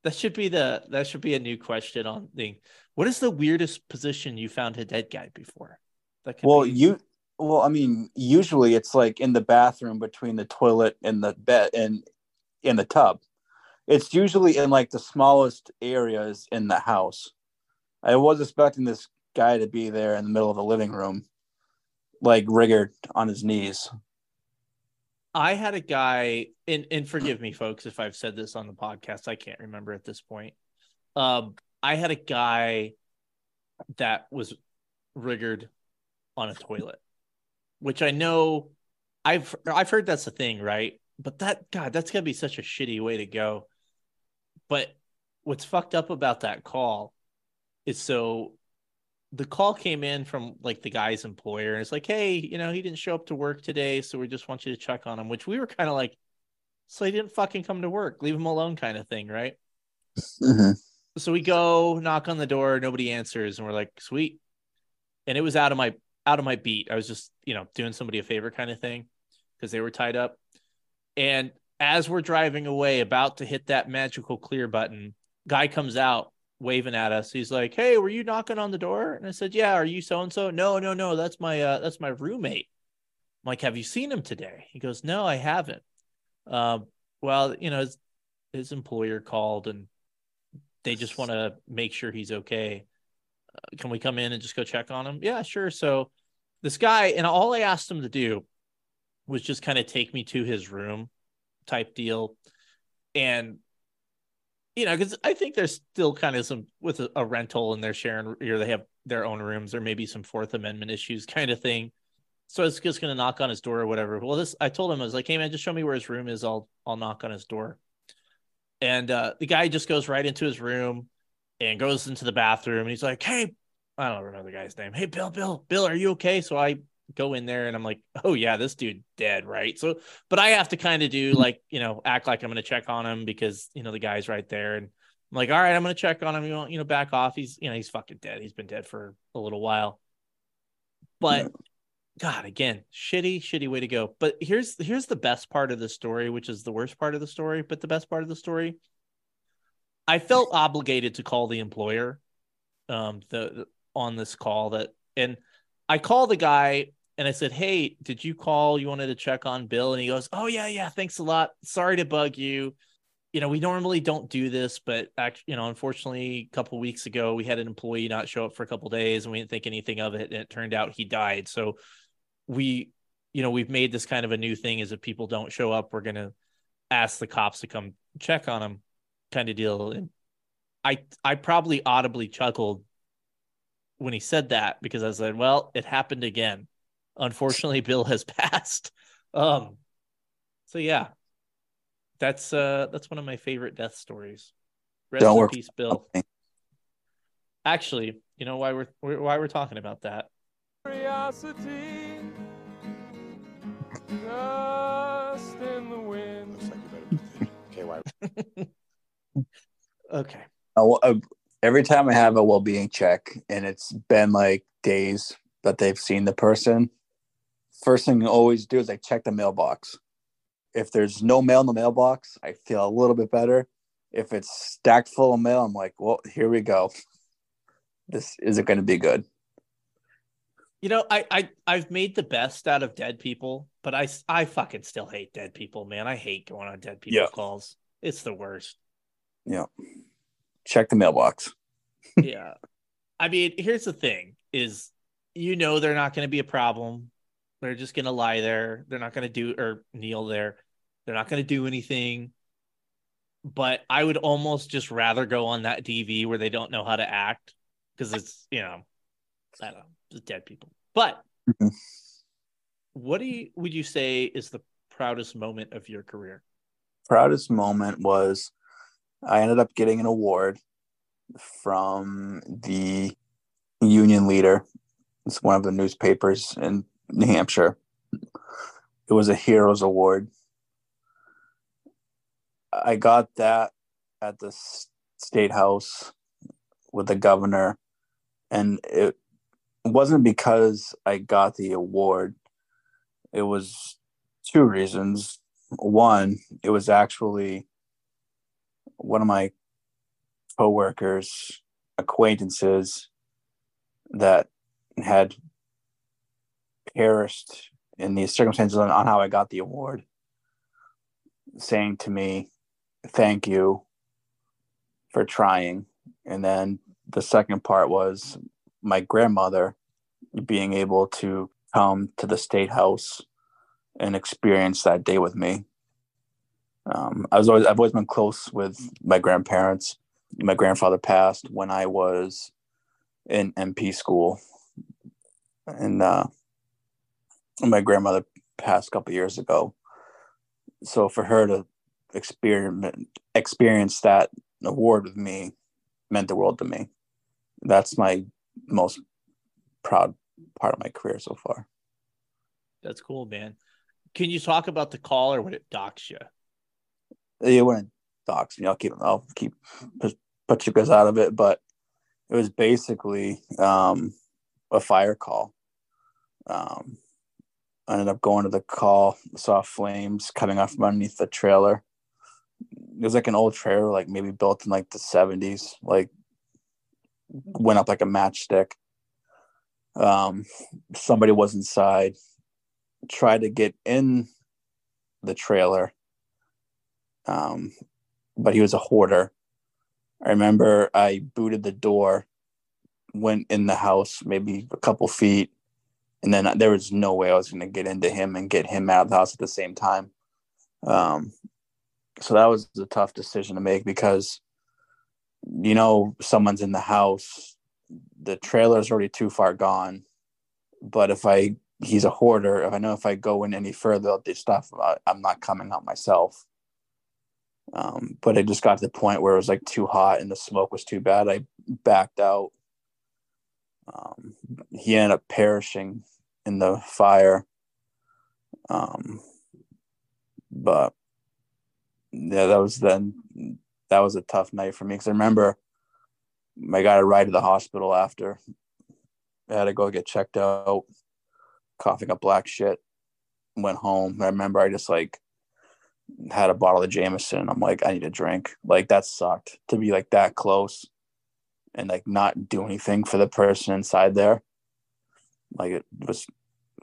[SPEAKER 2] That should be the that should be a new question on the what is the weirdest position you found a dead guy before? That could
[SPEAKER 3] Well,
[SPEAKER 2] be-
[SPEAKER 3] you well, I mean, usually it's like in the bathroom between the toilet and the bed and in the tub. It's usually in like the smallest areas in the house. I was expecting this guy to be there in the middle of the living room, like riggered on his knees.
[SPEAKER 2] I had a guy, and and forgive me, folks, if I've said this on the podcast. I can't remember at this point. Um, I had a guy that was riggered on a toilet, which I know I've I've heard that's a thing, right? But that God, that's gonna be such a shitty way to go. But what's fucked up about that call is so the call came in from like the guy's employer and it's like hey you know he didn't show up to work today so we just want you to check on him which we were kind of like so he didn't fucking come to work leave him alone kind of thing right mm-hmm. so we go knock on the door nobody answers and we're like sweet and it was out of my out of my beat i was just you know doing somebody a favor kind of thing because they were tied up and as we're driving away about to hit that magical clear button guy comes out waving at us. He's like, "Hey, were you knocking on the door?" And I said, "Yeah." Are you so and so? No, no, no. That's my uh, that's my roommate. I'm like, "Have you seen him today?" He goes, "No, I haven't." Um, well, you know, his, his employer called and they just want to make sure he's okay. Uh, can we come in and just go check on him? Yeah, sure. So this guy, and all I asked him to do was just kind of take me to his room, type deal, and you know, because I think there's still kind of some with a, a rental and they're sharing, or they have their own rooms, or maybe some Fourth Amendment issues kind of thing. So I was just gonna knock on his door or whatever. Well, this I told him I was like, "Hey man, just show me where his room is. I'll I'll knock on his door." And uh, the guy just goes right into his room and goes into the bathroom. And he's like, "Hey, I don't remember the guy's name. Hey, Bill, Bill, Bill, are you okay?" So I go in there and I'm like, "Oh yeah, this dude dead, right?" So, but I have to kind of do like you know act like I'm gonna check on him because you know the guy's right there and. I'm like, all right, I'm gonna check on him. You want, you know, back off. He's, you know, he's fucking dead. He's been dead for a little while. But God, again, shitty, shitty way to go. But here's here's the best part of the story, which is the worst part of the story, but the best part of the story. I felt obligated to call the employer, um, the, the on this call that, and I called the guy and I said, "Hey, did you call? You wanted to check on Bill?" And he goes, "Oh yeah, yeah. Thanks a lot. Sorry to bug you." you know, we normally don't do this, but actually, you know, unfortunately, a couple weeks ago, we had an employee not show up for a couple days, and we didn't think anything of it, and it turned out he died. So we you know, we've made this kind of a new thing is if people don't show up, we're going to ask the cops to come check on them kind of deal. And I, I probably audibly chuckled when he said that because I said, well, it happened again. Unfortunately, Bill has passed. Um, so yeah, that's, uh, that's one of my favorite death stories. Rest
[SPEAKER 3] Don't
[SPEAKER 2] in
[SPEAKER 3] work-
[SPEAKER 2] peace, Bill. Actually, you know why we're why we're talking about that?
[SPEAKER 5] Curiosity, dust in the wind.
[SPEAKER 6] Looks like you better position. KY.
[SPEAKER 2] Okay.
[SPEAKER 3] Uh, uh, every time I have a well-being check, and it's been like days that they've seen the person, first thing I always do is I check the mailbox. If there's no mail in the mailbox, I feel a little bit better. If it's stacked full of mail, I'm like, well, here we go. This isn't going to be good.
[SPEAKER 2] You know, I I I've made the best out of dead people, but I I fucking still hate dead people, man. I hate going on dead people
[SPEAKER 3] Yeah.
[SPEAKER 2] calls. It's the worst.
[SPEAKER 3] Yeah. Check the mailbox.
[SPEAKER 2] yeah. I mean, here's the thing is you know they're not going to be a problem. They're just going to lie there. They're not going to do or kneel there. They're not going to do anything. But I would almost just rather go on that DV where they don't know how to act because it's, you know, I don't know, it's dead people. But
[SPEAKER 3] Mhm.
[SPEAKER 2] what do you would you say is the proudest moment of your career?
[SPEAKER 3] proudest moment was I ended up getting an award from the union leader. It's one of the newspapers in New Hampshire. It was a Heroes Award. I got that at the state house with the governor, and it wasn't because I got the award. It was two reasons one, it was actually one of my coworkers, acquaintances that had perished in these circumstances on, on how I got the award, saying to me, Thank you for trying. And then the second part was my grandmother being able to come to the state house and experience that day with me. Um, I was always I've always been close with my grandparents. My grandfather passed when I was in MP school, and uh, my grandmother passed a couple years ago. So for her to experiment experience that award with me meant the world to me. That's my most proud part of my career so far.
[SPEAKER 2] That's cool, man. Can you talk about the call or would it dox you?
[SPEAKER 3] You wouldn't dox me. I'll keep I'll keep put, you guys out of it, but it was basically um, a fire call. Um, I ended up going to the call, saw flames coming off from underneath the trailer. It was like an old trailer, like maybe built in like the seventies, like went up like a matchstick. Um, somebody was inside, tried to get in the trailer um, but he was a hoarder. I remember I booted the door, went in the house maybe a couple feet, and then there was no way I was going to get into him and get him out of the house at the same time. Um, so that was a tough decision to make because, you know, someone's in the house, the trailer's already too far gone. But if I, he's a hoarder, if I know if I go in any further, this stuff, I'm not coming out myself. Um, but it just got to the point where it was like too hot and the smoke was too bad. I backed out. Um, he ended up perishing in the fire. Um, but yeah, that was then that was a tough night for me because I remember I got a ride to the hospital after. I had to go get checked out, coughing up black shit. Went home. I remember I just like had a bottle of Jameson. And I'm like, I need a drink. Like that sucked to be like that close and like not do anything for the person inside there. Like it was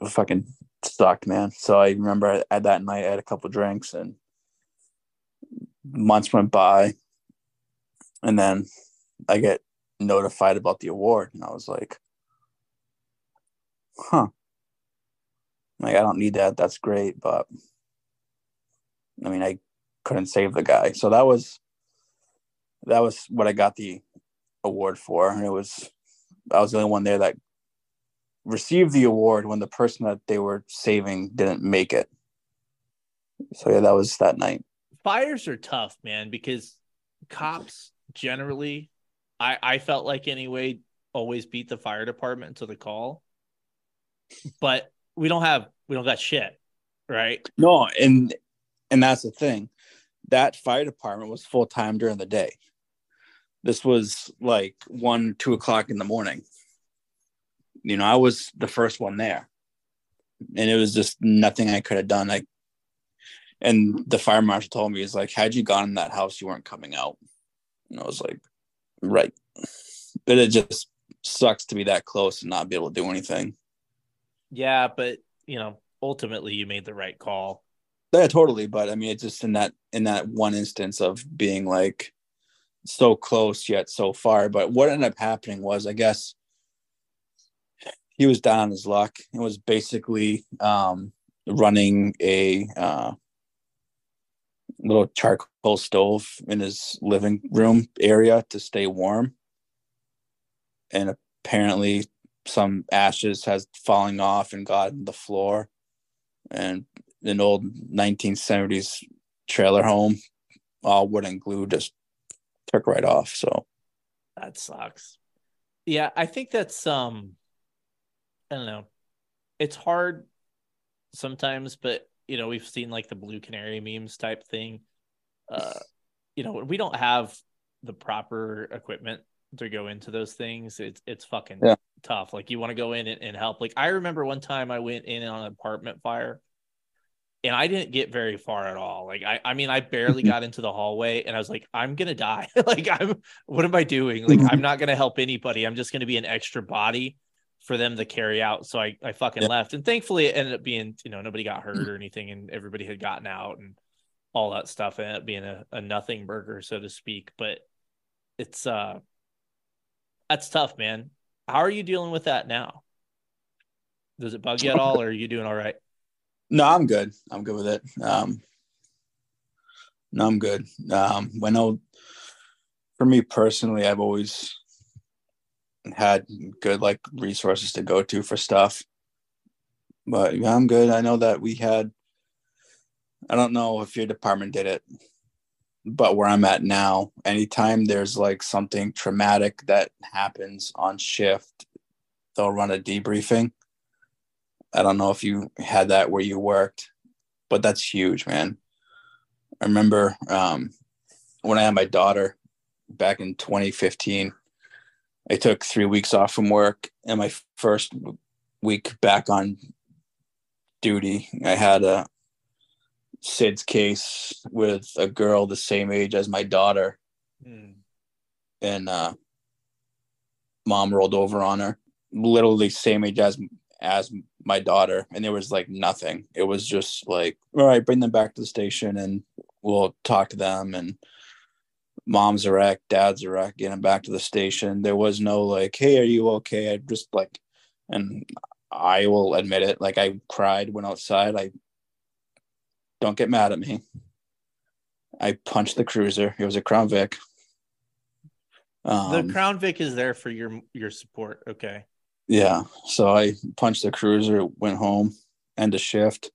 [SPEAKER 3] it fucking sucked, man. So I remember at that night I had a couple drinks and months went by and then I get notified about the award and I was like, huh. Like I don't need that. That's great, but I mean, I couldn't save the guy. So that was that was what I got the award for. And it was I was the only one there that received the award when the person that they were saving didn't make it. So yeah, that was that night.
[SPEAKER 2] Fires are tough, man, because cops generally, I I felt like anyway, always beat the fire department to the call. But we don't have we don't got shit, right?
[SPEAKER 3] No, and and that's the thing. That fire department was full time during the day. This was like one, two o'clock in the morning. You know, I was the first one there. And it was just nothing I could have done. Like and the fire marshal told me, he's like, had you gone in that house, you weren't coming out. And I was like, right. But it just sucks to be that close and not be able to do anything.
[SPEAKER 2] Yeah, but you know, ultimately you made the right call.
[SPEAKER 3] Yeah, totally. But I mean, it's just in that in that one instance of being like so close yet so far. But what ended up happening was, I guess, he was down on his luck. It was basically um, running a uh, little charcoal stove in his living room area to stay warm, and apparently some ashes has falling off and got in the floor and an old 1970s trailer home all wood and glue just took right off so.
[SPEAKER 2] That sucks. Yeah i think that's um i don't know. It's hard sometimes but you know we've seen like the blue canary memes type thing. Uh you know we don't have the proper equipment to go into those things. It's it's fucking
[SPEAKER 3] yeah.
[SPEAKER 2] tough. Like you want to go in and, and help. Like i remember one time i went in on an apartment fire and I didn't get very far at all. Like I, I mean, I barely got into the hallway, and I was like, I'm gonna die. like I'm, what am I doing? Like I'm not gonna help anybody. I'm just gonna be an extra body for them to carry out. So I, I fucking left, and thankfully it ended up being, you know, nobody got hurt or anything, and everybody had gotten out and all that stuff. Ended up being a, a nothing burger, so to speak. But it's uh, that's tough, man. How are you dealing with that now? Does it bug you at all, or are you doing all right?
[SPEAKER 3] No, I'm good. I'm good with it. Um, no, I'm good. Um, I for me personally, I've always had good like resources to go to for stuff. But yeah, I'm good. I know that we had I don't know if your department did it, but where I'm at now, anytime there's like something traumatic that happens on shift, they'll run a debriefing I don't know if you had that where you worked, but that's huge, man. I remember um, when I had my daughter back in 2015, I took three weeks off from work, and my first week back on duty, I had a SIDS case with a girl the same age as my daughter, mm. and uh, mom rolled over on her, literally same age as as my daughter and there was like nothing. It was just like all right bring them back to the station and we'll talk to them and mom's a wreck dad's a wreck get them back to the station. There was no like hey are you okay? I just like and i will admit it like i cried went outside. I don't get mad at me. I punched the cruiser. It was a crown vic.
[SPEAKER 2] Um, the crown vic is there for your your support. Okay
[SPEAKER 3] yeah. So I punched the cruiser, went home, end of shift,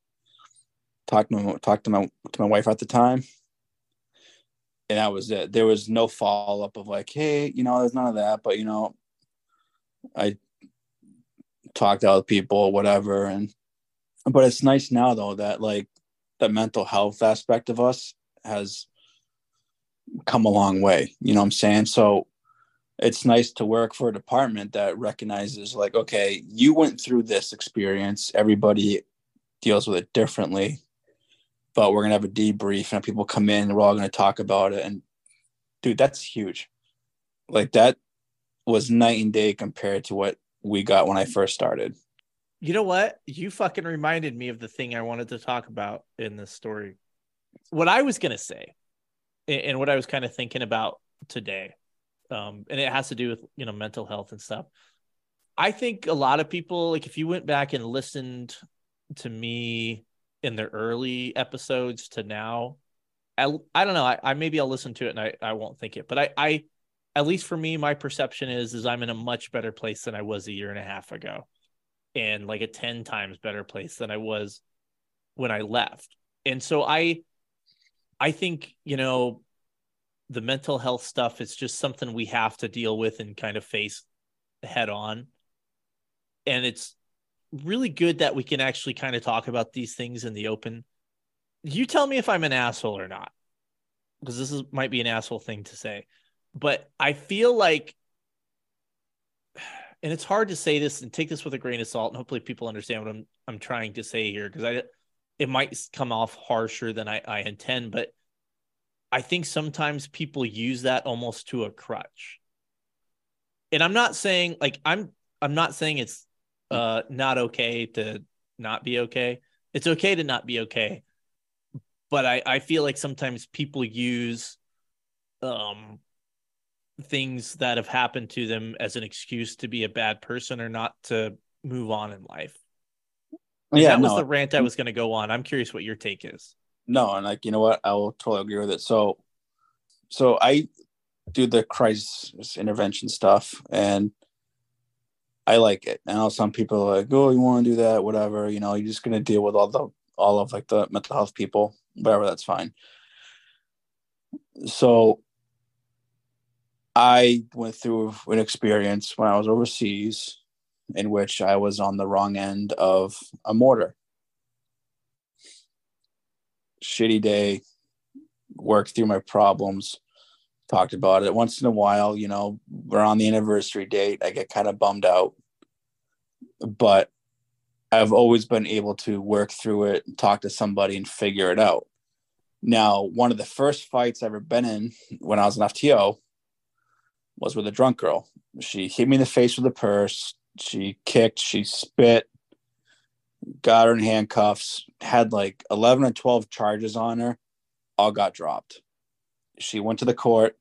[SPEAKER 3] talked to my, talked to my to my wife at the time, and that was it. There was no follow up of like, hey, you know, there's none of that. But you know, I talked to other people, whatever, and but it's nice now though that like the mental health aspect of us has come a long way. You know what I'm saying? So it's nice to work for a department that recognizes like okay you went through this experience. Everybody deals with it differently but we're going to have a debrief and people come in and we're all going to talk about it. And dude that's huge. Like that was night and day compared to what we got when i first started.
[SPEAKER 2] You know what? You fucking reminded me of the thing i wanted to talk about in this story. What i was going to say and what i was kind of thinking about today um, and it has to do with you know mental health and stuff. I think a lot of people like if you went back and listened to me in the early episodes to now. I, I don't know. I, I maybe I'll listen to it and I, I won't think it, but I, I at least for me, my perception is is I'm in a much better place than I was a year and a half ago, and like a ten times better place than I was when I left. And so I, I think you know, the mental health stuff is just something we have to deal with and kind of face head on, and it's really good that we can actually kind of talk about these things in the open. You tell me if I'm an asshole or not, because this is might be an asshole thing to say, but I feel like, and it's hard to say this and take this with a grain of salt, and hopefully people understand what I'm I'm trying to say here, because I it might come off harsher than I, I intend, but I think sometimes people use that almost to a crutch. And I'm not saying like I'm I'm not saying it's uh not okay to not be okay. It's okay to not be okay. But I, I feel like sometimes people use um things that have happened to them as an excuse to be a bad person or not to move on in life. And
[SPEAKER 3] yeah,
[SPEAKER 2] that was
[SPEAKER 3] no,
[SPEAKER 2] the rant I was going to go on. I'm curious what your take is.
[SPEAKER 3] No, and like you know what, I will totally agree with it. So, so I do the crisis intervention stuff, and I like it. Know some people are like, oh, you want to do that, whatever. You know, you're just gonna deal with all the all of like the mental health people, whatever. That's fine. So, I went through an experience when I was overseas, in which I was on the wrong end of a mortar. Shitty day, worked through my problems, talked about it. Once in a while, you know, we're on the anniversary date. I get kind of bummed out, but I've always been able to work through it, and talk to somebody, and figure it out. Now, one of the first fights I ever been in when I was an FTO was with a drunk girl. She hit me in the face with a purse. She kicked, she spit, got her in handcuffs, had like 11 or 12 charges on her, all got dropped. She went to the court,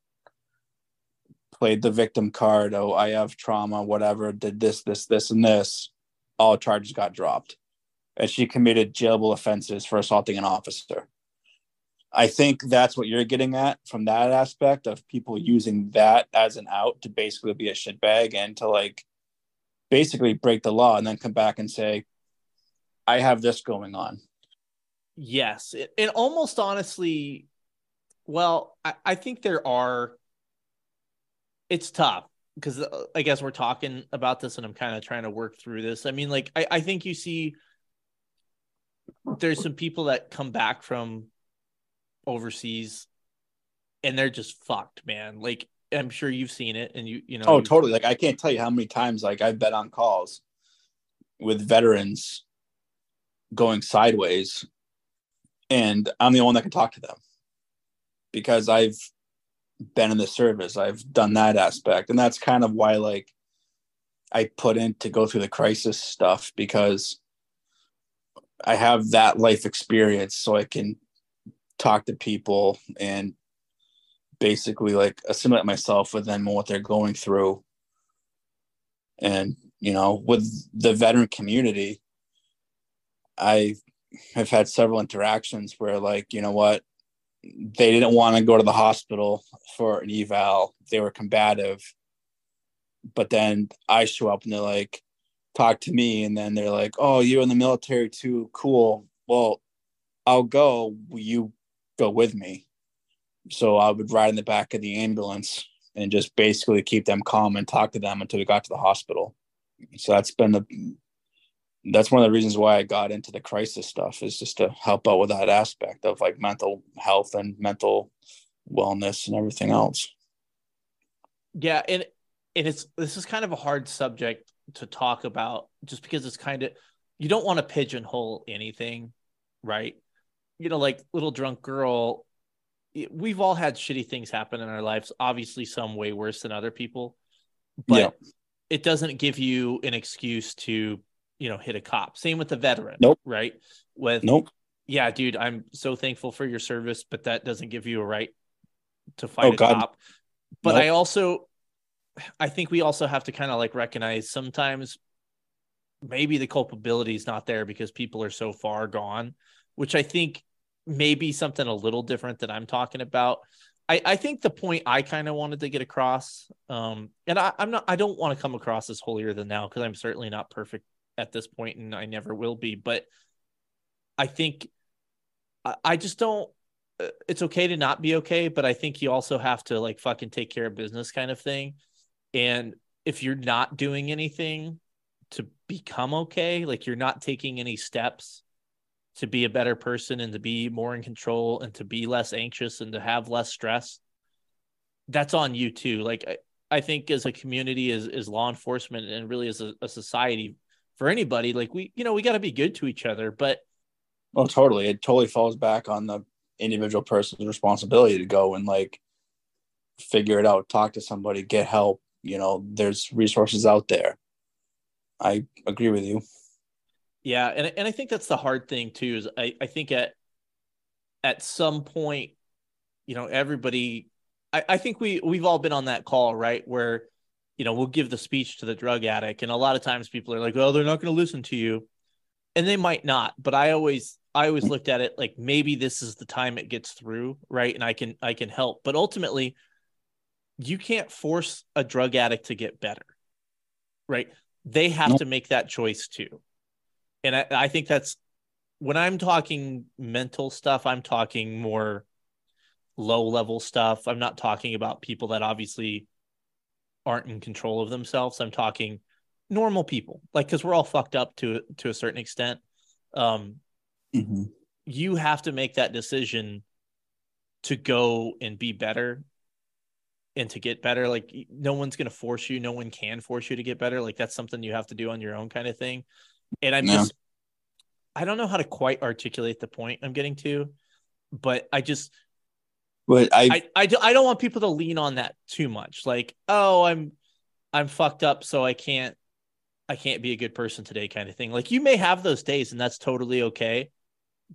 [SPEAKER 3] played the victim card. Oh, I have trauma, whatever, did this, this, this, and this. All charges got dropped. And she committed jailable offenses for assaulting an officer. I think that's what you're getting at from that aspect of people using that as an out to basically be a shitbag and to like basically break the law and then come back and say, I have this going on.
[SPEAKER 2] Yes. It, it almost honestly, well, I, I think there are, it's tough because uh, I guess we're talking about this and I'm kind of trying to work through this. I mean, like, I, I think you see there's some people that come back from overseas and they're just fucked, man. Like, I'm sure you've seen it and you, you know,
[SPEAKER 3] Oh, totally. Like I can't tell you how many times like I've been on calls with veterans going sideways and I'm the only one that can talk to them because I've been in the service. I've done that aspect. And that's kind of why like I put in to go through the crisis stuff because I have that life experience so I can talk to people and basically like assimilate myself with them and what they're going through. And, you know, with the veteran community, I have had several interactions where, like, you know what, they didn't want to go to the hospital for an eval, they were combative. But then I show up and they're like, talk to me. And then they're like, oh, you're in the military too. Cool. Well, I'll go. Will you go with me? So I would ride in the back of the ambulance and just basically keep them calm and talk to them until we got to the hospital. So that's been the that's one of the reasons why I got into the crisis stuff is just to help out with that aspect of like mental health and mental wellness and everything else.
[SPEAKER 2] Yeah, and and it's this is kind of a hard subject to talk about just because it's kind of you don't want to pigeonhole anything, right? You know, like little drunk girl, we've all had shitty things happen in our lives, obviously some way worse than other people. But
[SPEAKER 3] Yeah.
[SPEAKER 2] it doesn't give you an excuse to, you know, hit a cop. Same with the veteran,
[SPEAKER 3] Nope.
[SPEAKER 2] right? With
[SPEAKER 3] Nope.
[SPEAKER 2] yeah, dude, I'm so thankful for your service, but that doesn't give you a right to fight
[SPEAKER 3] Oh,
[SPEAKER 2] a
[SPEAKER 3] God.
[SPEAKER 2] cop. But
[SPEAKER 3] Nope.
[SPEAKER 2] I also, I think we also have to kind of like recognize sometimes maybe the culpability is not there because people are so far gone, which I think may be something a little different that I'm talking about. I, I think the point I kind of wanted to get across, um, and I, I'm not, I don't want to come across as holier than now because I'm certainly not perfect at this point and I never will be. But I think I, just don't, uh, it's okay to not be okay, but I think you also have to like fucking take care of business kind of thing. And if you're not doing anything to become okay, like you're not taking any steps to be a better person and to be more in control and to be less anxious and to have less stress, that's on you too. Like I, I think as a community, as, as law enforcement and really as a, a society for anybody, like we, you know, we got to be good to each other, but
[SPEAKER 3] Oh, totally. It totally falls back on the individual person's responsibility to go and like figure it out, talk to somebody, get help. You know, there's resources out there. I agree with you.
[SPEAKER 2] Yeah, and and I think that's the hard thing too. Is I I think at at some point, you know, everybody. I I think we we've all been on that call, right? Where you know we'll give the speech to the drug addict, and a lot of times people are like, "Oh, they're not going to listen to you," and they might not. But I always I always looked at it like maybe this is the time it gets through, right? And I can I can help, but ultimately, you can't force a drug addict to get better, right? They have to make that choice too and I, I think that's when I'm talking mental stuff, I'm talking more low level stuff. I'm not talking about people that obviously aren't in control of themselves. I'm talking normal people, like because we're all fucked up to to a certain extent. Um,
[SPEAKER 3] Mm-hmm.
[SPEAKER 2] you have to make that decision to go and be better and to get better. Like no one's gonna force you. No one can force you to get better. Like that's something you have to do on your own, kind of thing. And I'm
[SPEAKER 3] Yeah.
[SPEAKER 2] just, I don't know how to quite articulate the point I'm getting to, but I just,
[SPEAKER 3] But I,
[SPEAKER 2] I, I, do, I don't want people to lean on that too much. Like, oh, I'm, I'm fucked up, so I can't, I can't be a good person today, kind of thing. Like you may have those days, and that's totally okay.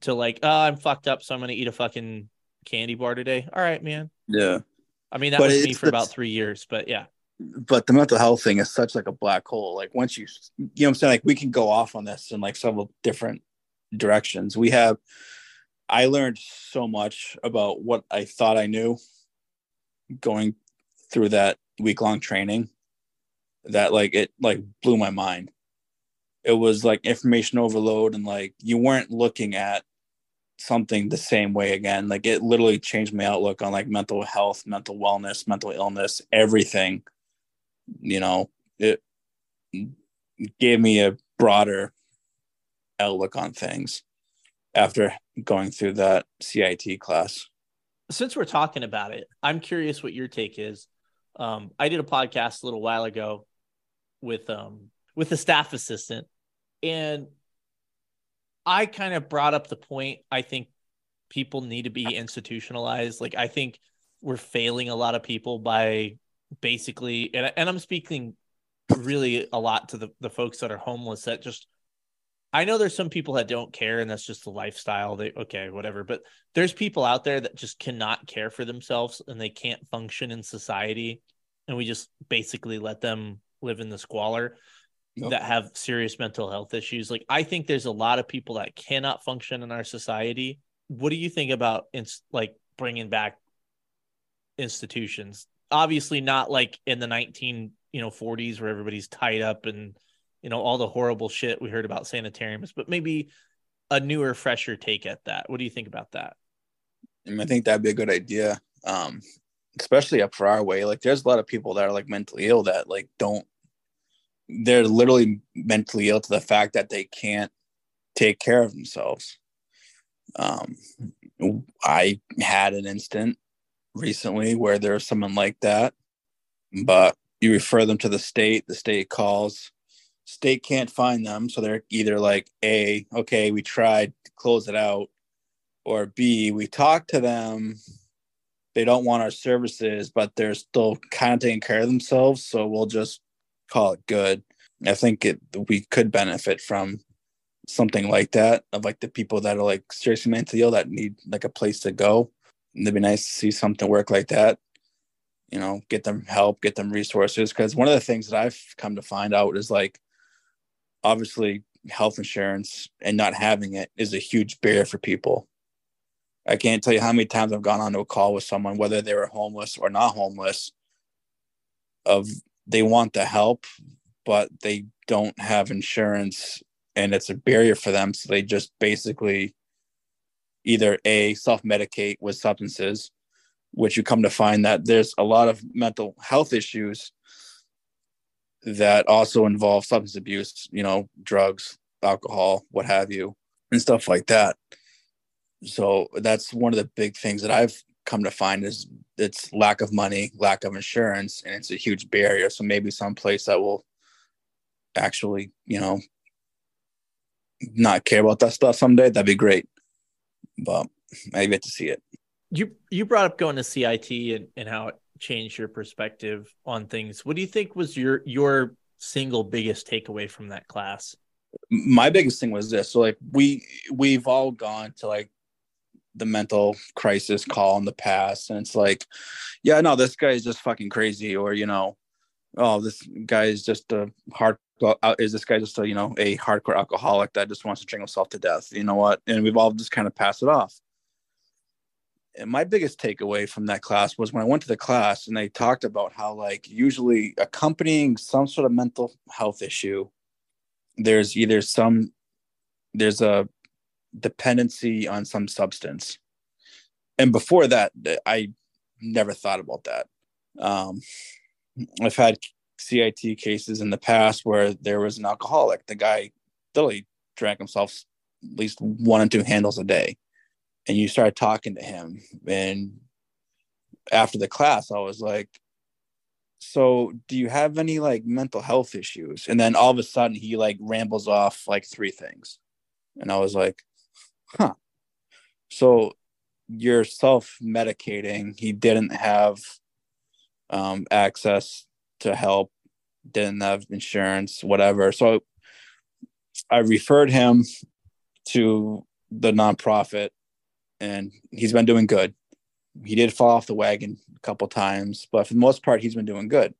[SPEAKER 2] To like, oh, I'm fucked up, so I'm gonna eat a fucking candy bar today. All right, man.
[SPEAKER 3] yeah.
[SPEAKER 2] I mean, that
[SPEAKER 3] But
[SPEAKER 2] was me for about three years, but yeah,
[SPEAKER 3] But the mental health thing is such like a black hole. Like once you, you know what I'm saying? Like we can go off on this in like several different directions. We have, I learned so much about what I thought I knew going through that week long training that like it like blew my mind. It was like information overload and like you weren't looking at something the same way again. Like it literally changed my outlook on like mental health, mental wellness, mental illness, everything. You know, it gave me a broader outlook on things after going through that CIT class.
[SPEAKER 2] since we're talking about it, I'm curious what your take is. Um, I did a podcast a little while ago with um with a staff assistant, and I kind of brought up the point. I think people need to be institutionalized. Like I think we're failing a lot of people by basically, and and I'm speaking really a lot to the the folks that are homeless that just. I know there's some people that don't care and that's just the lifestyle. They okay, whatever. But there's people out there that just cannot care for themselves and they can't function in society and we just basically let them live in the squalor
[SPEAKER 3] Yep.
[SPEAKER 2] that have serious mental health issues like i think there's a lot of people that cannot function in our society what do you think about ins- like bringing back institutions obviously not like in the 19 you know 40s where everybody's tied up and you know all the horrible shit we heard about sanitariums but maybe a newer fresher take at that what do you think about that
[SPEAKER 3] And I think that'd be a good idea. Um, especially up for our way. Like there's a lot of people that are like mentally ill that like don't they're literally mentally ill to the fact that they can't take care of themselves. Um, I had an instant recently where there's someone like that, but you refer them to the state, the state calls, state can't find them. So they're either like, A, okay, we tried to close it out, or B, we talked to them. They don't want our services, but they're still kind of taking care of themselves. So we'll just call it good. I think it we could benefit from something like that of like the people that are like seriously mentally ill that need like a place to go. And it'd be nice to see something work like that. You know, get them help, get them resources. Because one of the things that I've come to find out is like obviously health insurance and not having it is a huge barrier for people. I can't tell you how many times I've gone on to a call with someone, whether they were homeless or not homeless, of they want the help, but they don't have insurance and it's a barrier for them. So they just basically either a self-medicate with substances, which you come to find that there's a lot of mental health issues that also involve substance abuse, you know, drugs, alcohol, what have you, and stuff like that. So that's one of the big things that I've come to find is it's lack of money, lack of insurance, and it's a huge barrier. So maybe some place that will actually, you know, not care about that stuff someday, that'd be great. But I get to see it.
[SPEAKER 2] You you brought up going to CIT and, and how it changed your perspective on things. What do you think was your your single biggest takeaway from that class?
[SPEAKER 3] My biggest thing was this. So like we we've all gone to like the mental crisis call in the past and it's like yeah no this guy is just fucking crazy or you know oh this guy is just a hard uh, is this guy just a you know a hardcore alcoholic that just wants to drink himself to death you know what and we've all just kind of passed it off my biggest takeaway from that class was when i went to the class and they talked about how like usually accompanying some sort of mental health issue there's either some there's a dependency on some substance. And before that i never thought about that. Um, i've had cit cases in the past where there was an alcoholic. The guy literally drank himself at least one and two handles a day and you start talking to him. And after the class i was like so do you have any like mental health issues? And then all of a sudden he like rambles off like three things. And i was like huh. So you're self medicating he didn't have um, access to help didn't have insurance whatever. So i referred him to the nonprofit and he's been doing good. He did fall off the wagon a couple times, but for the most part, he's been doing good.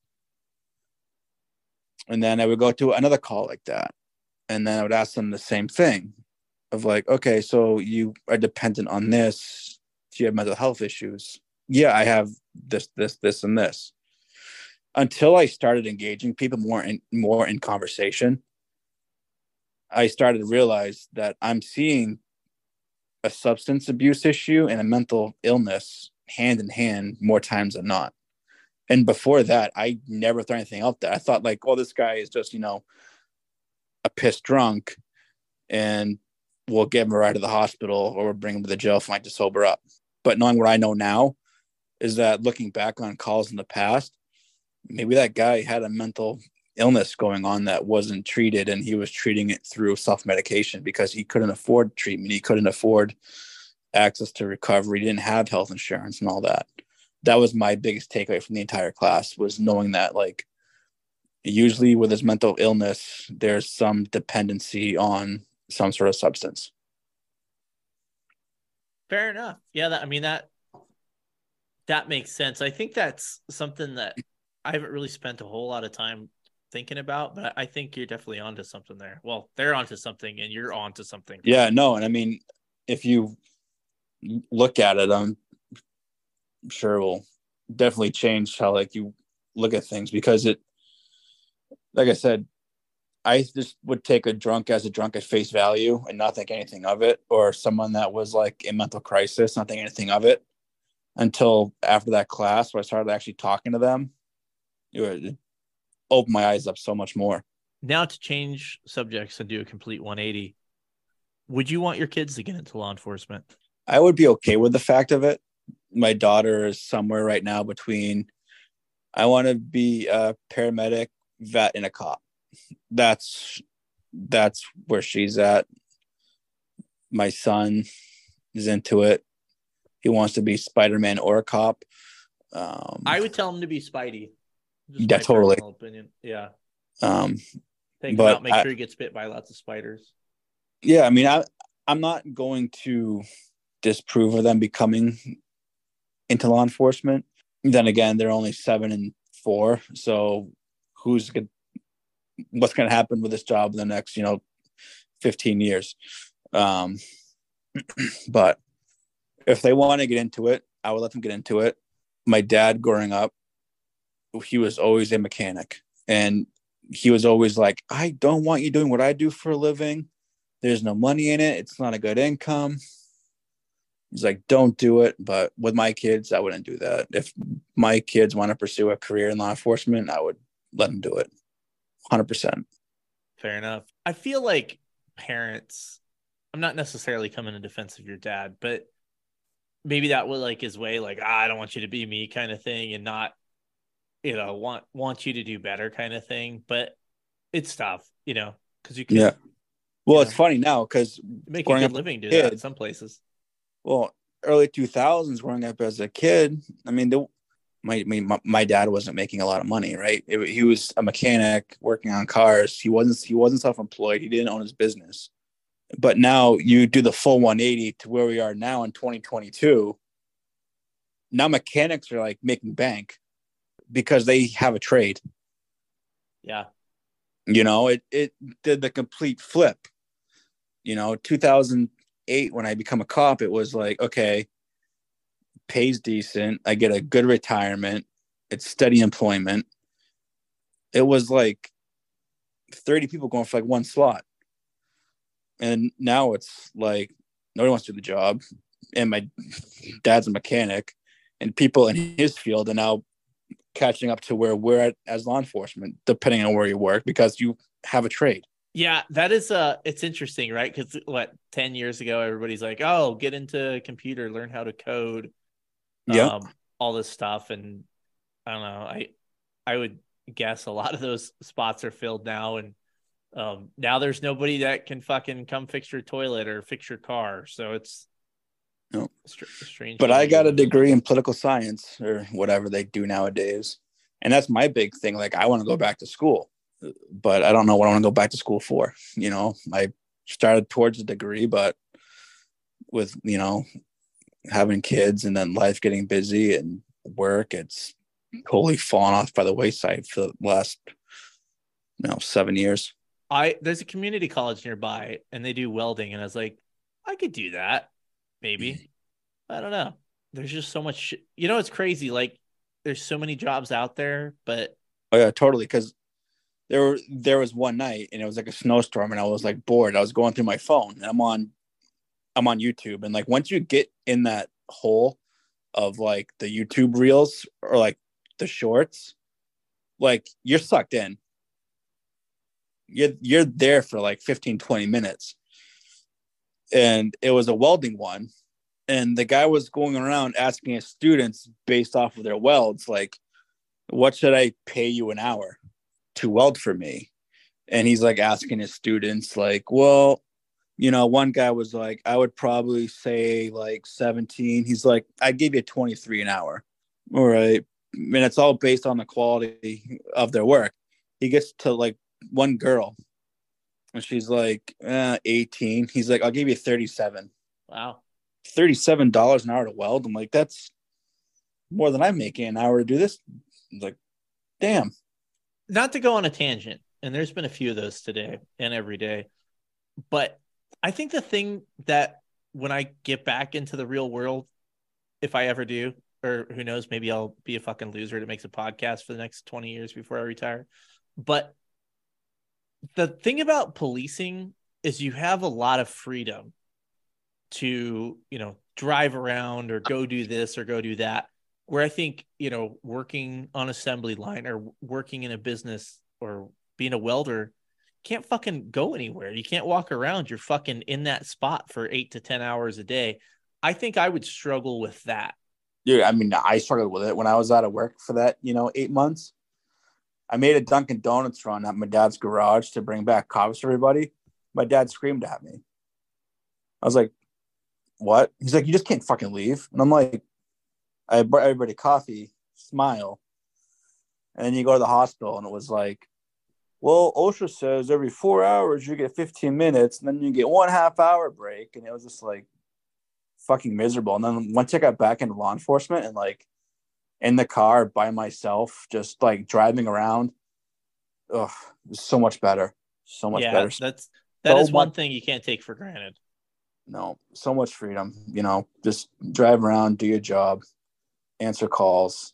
[SPEAKER 3] And then I would go to another call like that. And then I would ask them the same thing of like, okay, so you are dependent on this. Do you have mental health issues? Yeah, I have this, this, this, and this. Until I started engaging people more in more in conversation, I started to realize that I'm seeing a substance abuse issue and a mental illness hand in hand more times than not. And before that, I never thought anything out there. I thought like, oh, this guy is just, you know, a pissed drunk and we'll get him ride to the hospital or we'll bring him to the jail fight to sober up. But knowing what I know now is that looking back on calls in the past, maybe that guy had a mental illness going on that wasn't treated and he was treating it through self-medication because he couldn't afford treatment. He couldn't afford access to recovery. He didn't have health insurance and all that. That was my biggest takeaway from the entire class was knowing that like usually with his mental illness there's some dependency on some sort of substance.
[SPEAKER 2] Fair enough. Yeah that, i mean that that makes sense. I think that's something that i haven't really spent a whole lot of time thinking about, but I think you're definitely onto something there. Well, they're onto something and you're onto something.
[SPEAKER 3] Yeah, no, and I mean, if you look at it, I'm sure will definitely change how like you look at things because it, like I said, I just would take a drunk as a drunk at face value and not think anything of it, or someone that was like in mental crisis, not think anything of it until after that class where I started actually talking to them. It opened my eyes up so much more.
[SPEAKER 2] Now to change subjects and do a complete 180, would you want your kids to get into law enforcement?
[SPEAKER 3] I would be okay with the fact of it. My daughter is somewhere right now between I want to be a paramedic, vet, and a cop. That's that's where she's at. My son is into it. He wants to be Spider-Man or a cop. Um,
[SPEAKER 2] I would tell him to be Spidey.
[SPEAKER 3] Just yeah, totally.
[SPEAKER 2] Opinion. Yeah.
[SPEAKER 3] Um,
[SPEAKER 2] Take but him. Make I, sure he gets bit by lots of spiders.
[SPEAKER 3] Yeah, I mean, I I'm not going to disprove of them becoming into law enforcement. Then again, they're only seven and four, so who's good? what's going to happen with this job in the next, you know, 15 years. Um, but if they want to get into it, I would let them get into it. My dad growing up, he was always a mechanic and he was always like, I don't want you doing what I do for a living. There's no money in it. It's not a good income. He's like, don't do it. But with my kids, I wouldn't do that. If my kids want to pursue a career in law enforcement, I would let them do it 100%.
[SPEAKER 2] Fair enough. I feel like parents, I'm not necessarily coming in defense of your dad, but maybe that was like his way, like, ah, I don't want you to be me kind of thing and not, you know, want, want you to do better kind of thing. But it's tough, you know, because you can
[SPEAKER 3] Yeah. Well, it's funny now because
[SPEAKER 2] make a
[SPEAKER 3] growing
[SPEAKER 2] good
[SPEAKER 3] up
[SPEAKER 2] living doing
[SPEAKER 3] kid-
[SPEAKER 2] that in some places.
[SPEAKER 3] well, early 2000s growing up as a kid, I mean, the, my, my my dad wasn't making a lot of money, right? It- he was a mechanic working on cars. He wasn't he wasn't self-employed. He didn't own his business. But now you do the full 180 to where we are now in 2022. Now mechanics are like making bank because they have a trade.
[SPEAKER 2] Yeah.
[SPEAKER 3] You know, it it did the complete flip. You know, 2008 when I become a cop, it was like, okay, pays decent. I get a good retirement. It's steady employment. It was like 30 people going for like one slot. And now it's like nobody wants to do the job. And my dad's a mechanic, and people in his field are now catching up to where we're at as law enforcement, depending on where you work, because you have a trade.
[SPEAKER 2] Yeah, that is uh it's interesting, right? Because what 10 years ago, everybody's like, oh, get into computer, learn how to code,
[SPEAKER 3] Yeah.
[SPEAKER 2] um, all this stuff. And I don't know, I I would guess a lot of those spots are filled now, and um now there's nobody that can fucking come fix your toilet or fix your car. So it's
[SPEAKER 3] No.
[SPEAKER 2] strange.
[SPEAKER 3] but I got a degree in political science or whatever they do nowadays. And that's my big thing. Like, I want to go back to school, but I don't know what I want to go back to school for. You know, I started towards a degree, but with, you know, having kids and then life getting busy and work, it's totally fallen off by the wayside for the last, you know, seven years.
[SPEAKER 2] I there's a community college nearby and they do welding and I was like, I could do that. Maybe. I don't know. There's just so much shit. You know it's crazy like there's so many jobs out there, but
[SPEAKER 3] Oh yeah, totally. Because there were there was one night and it was like a snowstorm and I was like bored. I was going through my phone and I'm on I'm on YouTube and like once you get in that hole of like the YouTube reels or like the shorts, like you're sucked in. You're you're there for like 15, 20 minutes. And it was a welding one. And the guy was going around asking his students based off of their welds, like, what should I pay you an hour to weld for me? And he's like asking his students, like, well, you know, one guy was like, I would probably say like 17. He's like, I'd give you 23 an hour. All right. And it's all based on the quality of their work. He gets to like one girl and she's like uh, 18. He's like, I'll give you 37.
[SPEAKER 2] wow.
[SPEAKER 3] $37 an hour to weld. I'm like, that's more than I'm making an hour to do this. I'm like, damn.
[SPEAKER 2] Not to go on a tangent, and there's been a few of those today and every day. But I think the thing that when I get back into the real world, if I ever do, or who knows, maybe I'll be a fucking loser that makes a podcast for the next 20 years before I retire. But the thing about policing is you have a lot of freedom to, you know, drive around or go do this or go do that. Where I think, you know, working on assembly line or working in a business or being a welder can't fucking go anywhere. You can't walk around. You're fucking in that spot for eight to 10 hours a day. I think I would struggle with that.
[SPEAKER 3] Dude, I mean, I struggled with it when I was out of work for that, you know, eight months. I made a Dunkin' Donuts run at my dad's garage to bring back coffee to everybody. My dad screamed at me. I was like, what? He's like, you just can't fucking leave. And I'm like, I brought everybody coffee, smile. And then you go to the hospital and it was like, well, OSHA says every four hours you get 15 minutes and then you get one half hour break. And it was just like fucking miserable. And then once I got back into law enforcement and like in the car by myself, just like driving around, ugh, so much better. So much
[SPEAKER 2] yeah,
[SPEAKER 3] better.
[SPEAKER 2] that's that is
[SPEAKER 3] So
[SPEAKER 2] one
[SPEAKER 3] much-
[SPEAKER 2] thing you can't take for granted.
[SPEAKER 3] no, so much freedom. You know, just drive around, do your job, answer calls,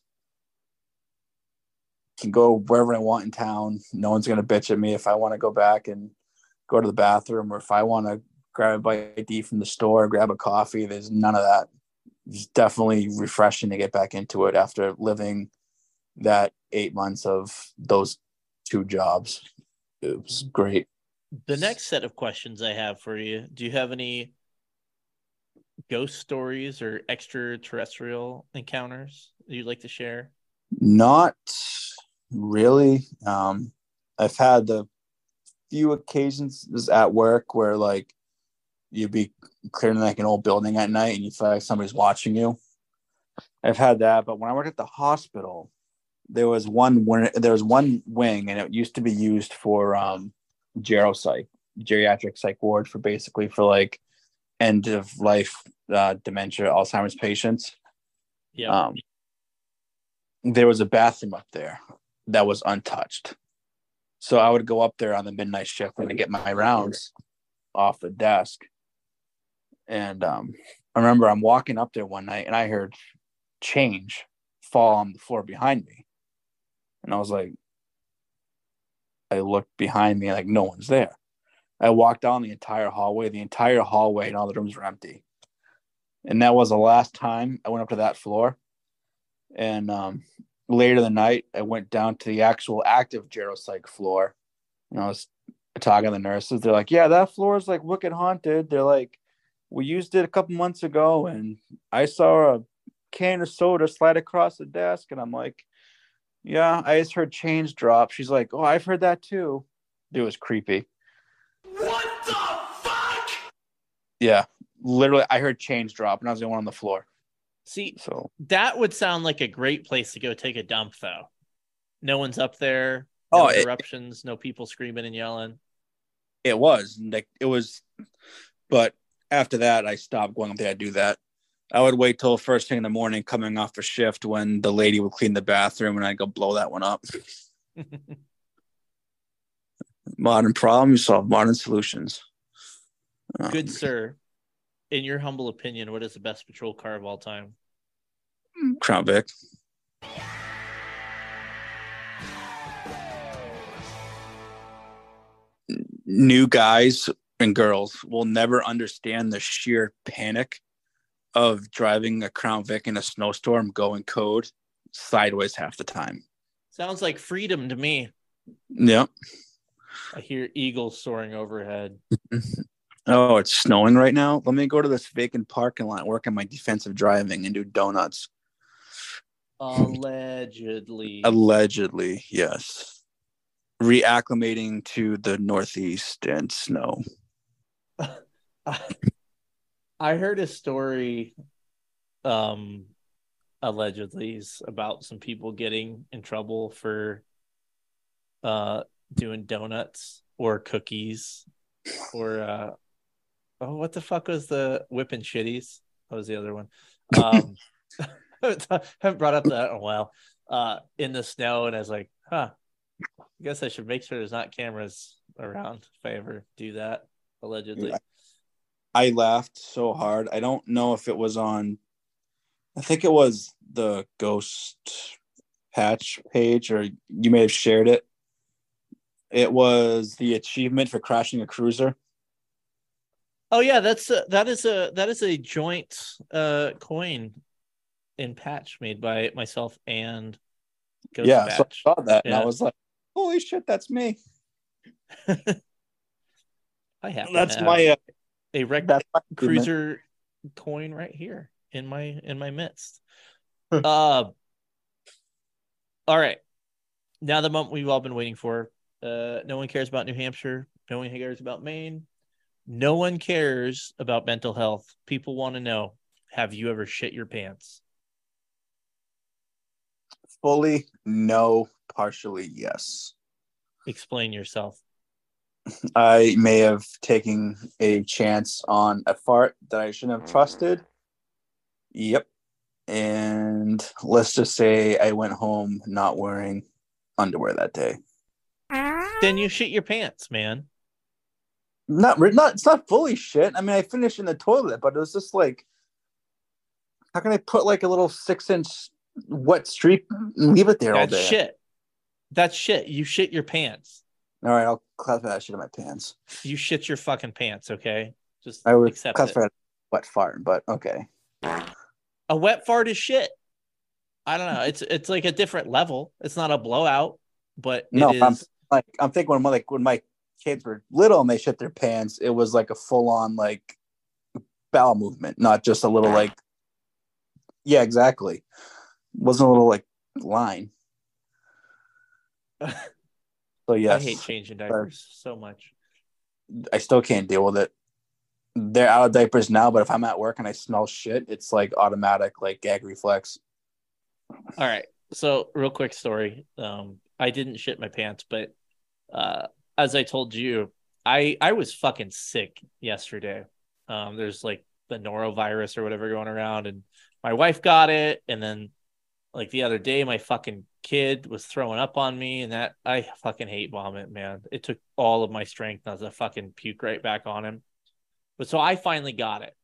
[SPEAKER 3] can go wherever I want in town. No one's gonna bitch at me if I want to go back and go to the bathroom, or if I want to grab a bite to eat from the store, grab a coffee. There's none of that. It's definitely refreshing to get back into it after living that eight months of those two jobs. It was great.
[SPEAKER 2] The next set of questions I have for you: Do you have any ghost stories or extraterrestrial encounters that you'd like to share?
[SPEAKER 3] Not really. Um, I've had the few occasions at work where like you'd be clearing like an old building at night and you feel like somebody's watching you. I've had that, but when I worked at the hospital, there was one wing, there was one wing and it used to be used for um geropsych, geriatric psych ward for basically for like end of life uh, dementia, Alzheimer's patients
[SPEAKER 2] Yeah.
[SPEAKER 3] um, there was a bathroom up there that was untouched. So I would go up there on the midnight shift and get my rounds off the desk. And um, I remember I'm walking up there one night and I heard change fall on the floor behind me. And I was like, I looked behind me like no one's there. I walked down the entire hallway. The entire hallway and all the rooms were empty. And that was the last time I went up to that floor. And um, later the night, I went down to the actual active geropsych floor. And I was talking to the nurses. They're like, "Yeah, that floor is like wicked haunted." They're like, "We used it a couple months ago, and I saw a can of soda slide across the desk." And I'm like, "Yeah, I just heard change drop." She's like, "Oh, I've heard that too." It was creepy.
[SPEAKER 7] What the fuck?
[SPEAKER 3] Yeah, literally, I heard change drop, and I was the only one on the floor.
[SPEAKER 2] See,
[SPEAKER 3] So
[SPEAKER 2] that would sound like a great place to go take a dump, though. No one's up there. No
[SPEAKER 3] Oh, it-
[SPEAKER 2] no people screaming and yelling.
[SPEAKER 3] it was like it was but after that i stopped going. Up there to do that. I would wait till first thing in the morning coming off a shift when the lady would clean the bathroom and i'd go blow that one up. Modern problem, you solve modern solutions. Um,
[SPEAKER 2] Good sir. In your humble opinion, what is the best patrol car of all time?
[SPEAKER 3] crown vic. New guys and girls will never understand the sheer panic of driving a crown vic in a snowstorm going code sideways half the time
[SPEAKER 2] Sounds like freedom to me.
[SPEAKER 3] yep
[SPEAKER 2] I hear eagles soaring overhead.
[SPEAKER 3] Oh, it's snowing right now. Let me go to this vacant parking lot, work on my defensive driving, and do donuts.
[SPEAKER 2] Allegedly.
[SPEAKER 3] Allegedly, yes. Reacclimating to the Northeast and snow.
[SPEAKER 2] I heard a story, um, allegedly about some people getting in trouble for uh doing donuts or cookies or uh oh what the fuck was the whipping shitties? That was the other one. Um haven't brought up that in a while. Uh in the snow and I was like, huh. I guess I should make sure there's not cameras around if I ever do that, allegedly.
[SPEAKER 3] I laughed so hard. I don't know if it was on, I think it was the Ghost Patch page, or you may have shared it. It was the achievement for crashing a cruiser.
[SPEAKER 2] Oh yeah, that's a, that is a that is a joint uh coin in patch made by myself and Ghost
[SPEAKER 3] yeah, so I saw that and I was like, holy shit, that's me.
[SPEAKER 2] I have
[SPEAKER 3] That's
[SPEAKER 2] have
[SPEAKER 3] my uh,
[SPEAKER 2] a wreck cruiser coin right here in my in my midst. uh all right. Now the moment we've all been waiting for. Uh no one cares about New Hampshire. No one cares about Maine. No one cares about mental health. People want to know, have you ever shit your pants?
[SPEAKER 3] fully no, partially yes.
[SPEAKER 2] Explain yourself.
[SPEAKER 3] I may have taken a chance on a fart that I shouldn't have trusted. Yep. And let's just say I went home not wearing underwear that day.
[SPEAKER 2] then you shit your pants, man.
[SPEAKER 3] Not not it's not fully shit. I mean, I finished in the toilet, but it was just like, how can I put like a little six inch wet streak and leave it there all
[SPEAKER 2] That's
[SPEAKER 3] day?
[SPEAKER 2] shit. That's shit. You shit your pants.
[SPEAKER 3] All right, I'll classify that shit in my pants.
[SPEAKER 2] You shit your fucking pants, okay? Just
[SPEAKER 3] I would
[SPEAKER 2] accept
[SPEAKER 3] classify
[SPEAKER 2] it.
[SPEAKER 3] that wet fart, but okay.
[SPEAKER 2] A wet fart is shit. I don't know. It's it's like a different level. It's not a blowout, but
[SPEAKER 3] No,
[SPEAKER 2] it
[SPEAKER 3] I'm like I'm thinking when my like when my kids were little and they shit their pants, it was like a full on like bowel movement, not just a little like yeah, exactly. wasn't a little like line. So yes,
[SPEAKER 2] I hate changing diapers so much.
[SPEAKER 3] I still can't deal with it. They're out of diapers now, but if I'm at work and I smell shit, it's like automatic, like gag reflex.
[SPEAKER 2] All right. So, real quick story. Um, I didn't shit my pants, but uh, as I told you, I I was fucking sick yesterday. Um, there's like the norovirus or whatever going around, and my wife got it, and then like the other day, my fucking kid was throwing up on me, and that I fucking hate vomit, man. It took all of my strength not to fucking puke right back on him. But so I finally got it,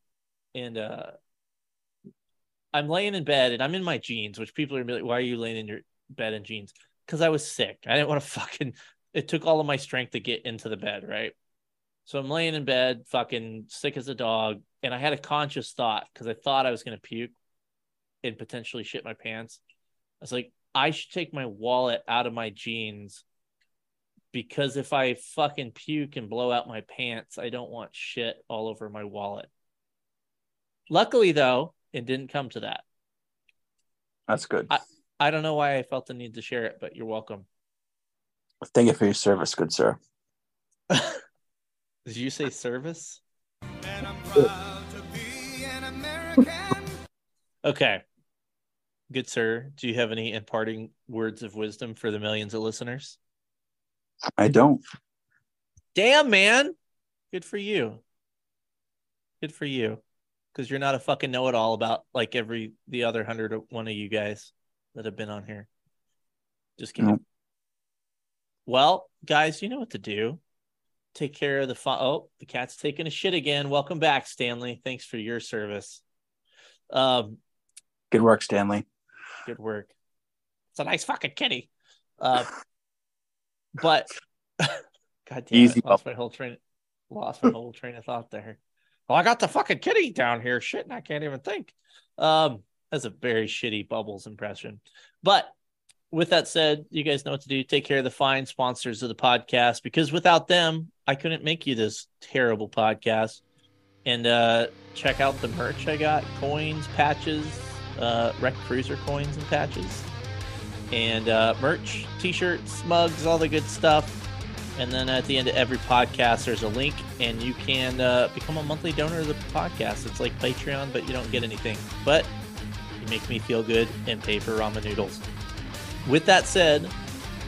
[SPEAKER 2] and uh, I'm laying in bed and I'm in my jeans, which people are like, why are you laying in your bed in jeans? Because I was sick. I didn't want to fucking it took all of my strength to get into the bed, right? So I'm laying in bed, fucking sick as a dog, and I had a conscious thought because I thought I was gonna puke and potentially shit my pants. I was like, I should take my wallet out of my jeans because if I fucking puke and blow out my pants, I don't want shit all over my wallet. Luckily, though, it didn't come to that.
[SPEAKER 3] That's good.
[SPEAKER 2] I- I don't know why I felt the need to share it, but you're welcome.
[SPEAKER 3] Thank you for your service, good sir.
[SPEAKER 2] Did you say service? Okay. Good sir. Do you have any imparting words of wisdom for the millions of listeners?
[SPEAKER 3] I don't.
[SPEAKER 2] Damn, man. Good for you. Good for you. Because you're not a fucking know it all about like every the other hundred of one of you guys that have been on here. Just kidding. Well, guys, you know what to do. Take care of the. Oh, the cat's taking a shit again. Welcome back, Stanley. Thanks for your service. Um,
[SPEAKER 3] Good work, Stanley.
[SPEAKER 2] Good work. It's a nice fucking kitty. Uh, but God damn
[SPEAKER 3] Easy
[SPEAKER 2] it, lost my whole train, lost my whole train of thought there. Well, I got the fucking kitty down here. Shit, and I can't even think. Um, that's a very shitty bubbles impression. But with that said, you guys know what to do. Take care of the fine sponsors of the podcast because without them, I couldn't make you this terrible podcast. And uh, check out the merch I got: coins, patches, uh, Rec Cruiser coins and patches, and uh, merch, T-shirts, mugs, all the good stuff. And then at the end of every podcast, there's a link, and you can uh, become a monthly donor to the podcast. It's like Patreon, but you don't get anything. But you make me feel good and pay for ramen noodles. With that said,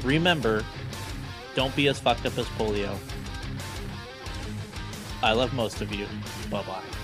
[SPEAKER 2] remember, don't be as fucked up as polio. I love most of you. Bye bye.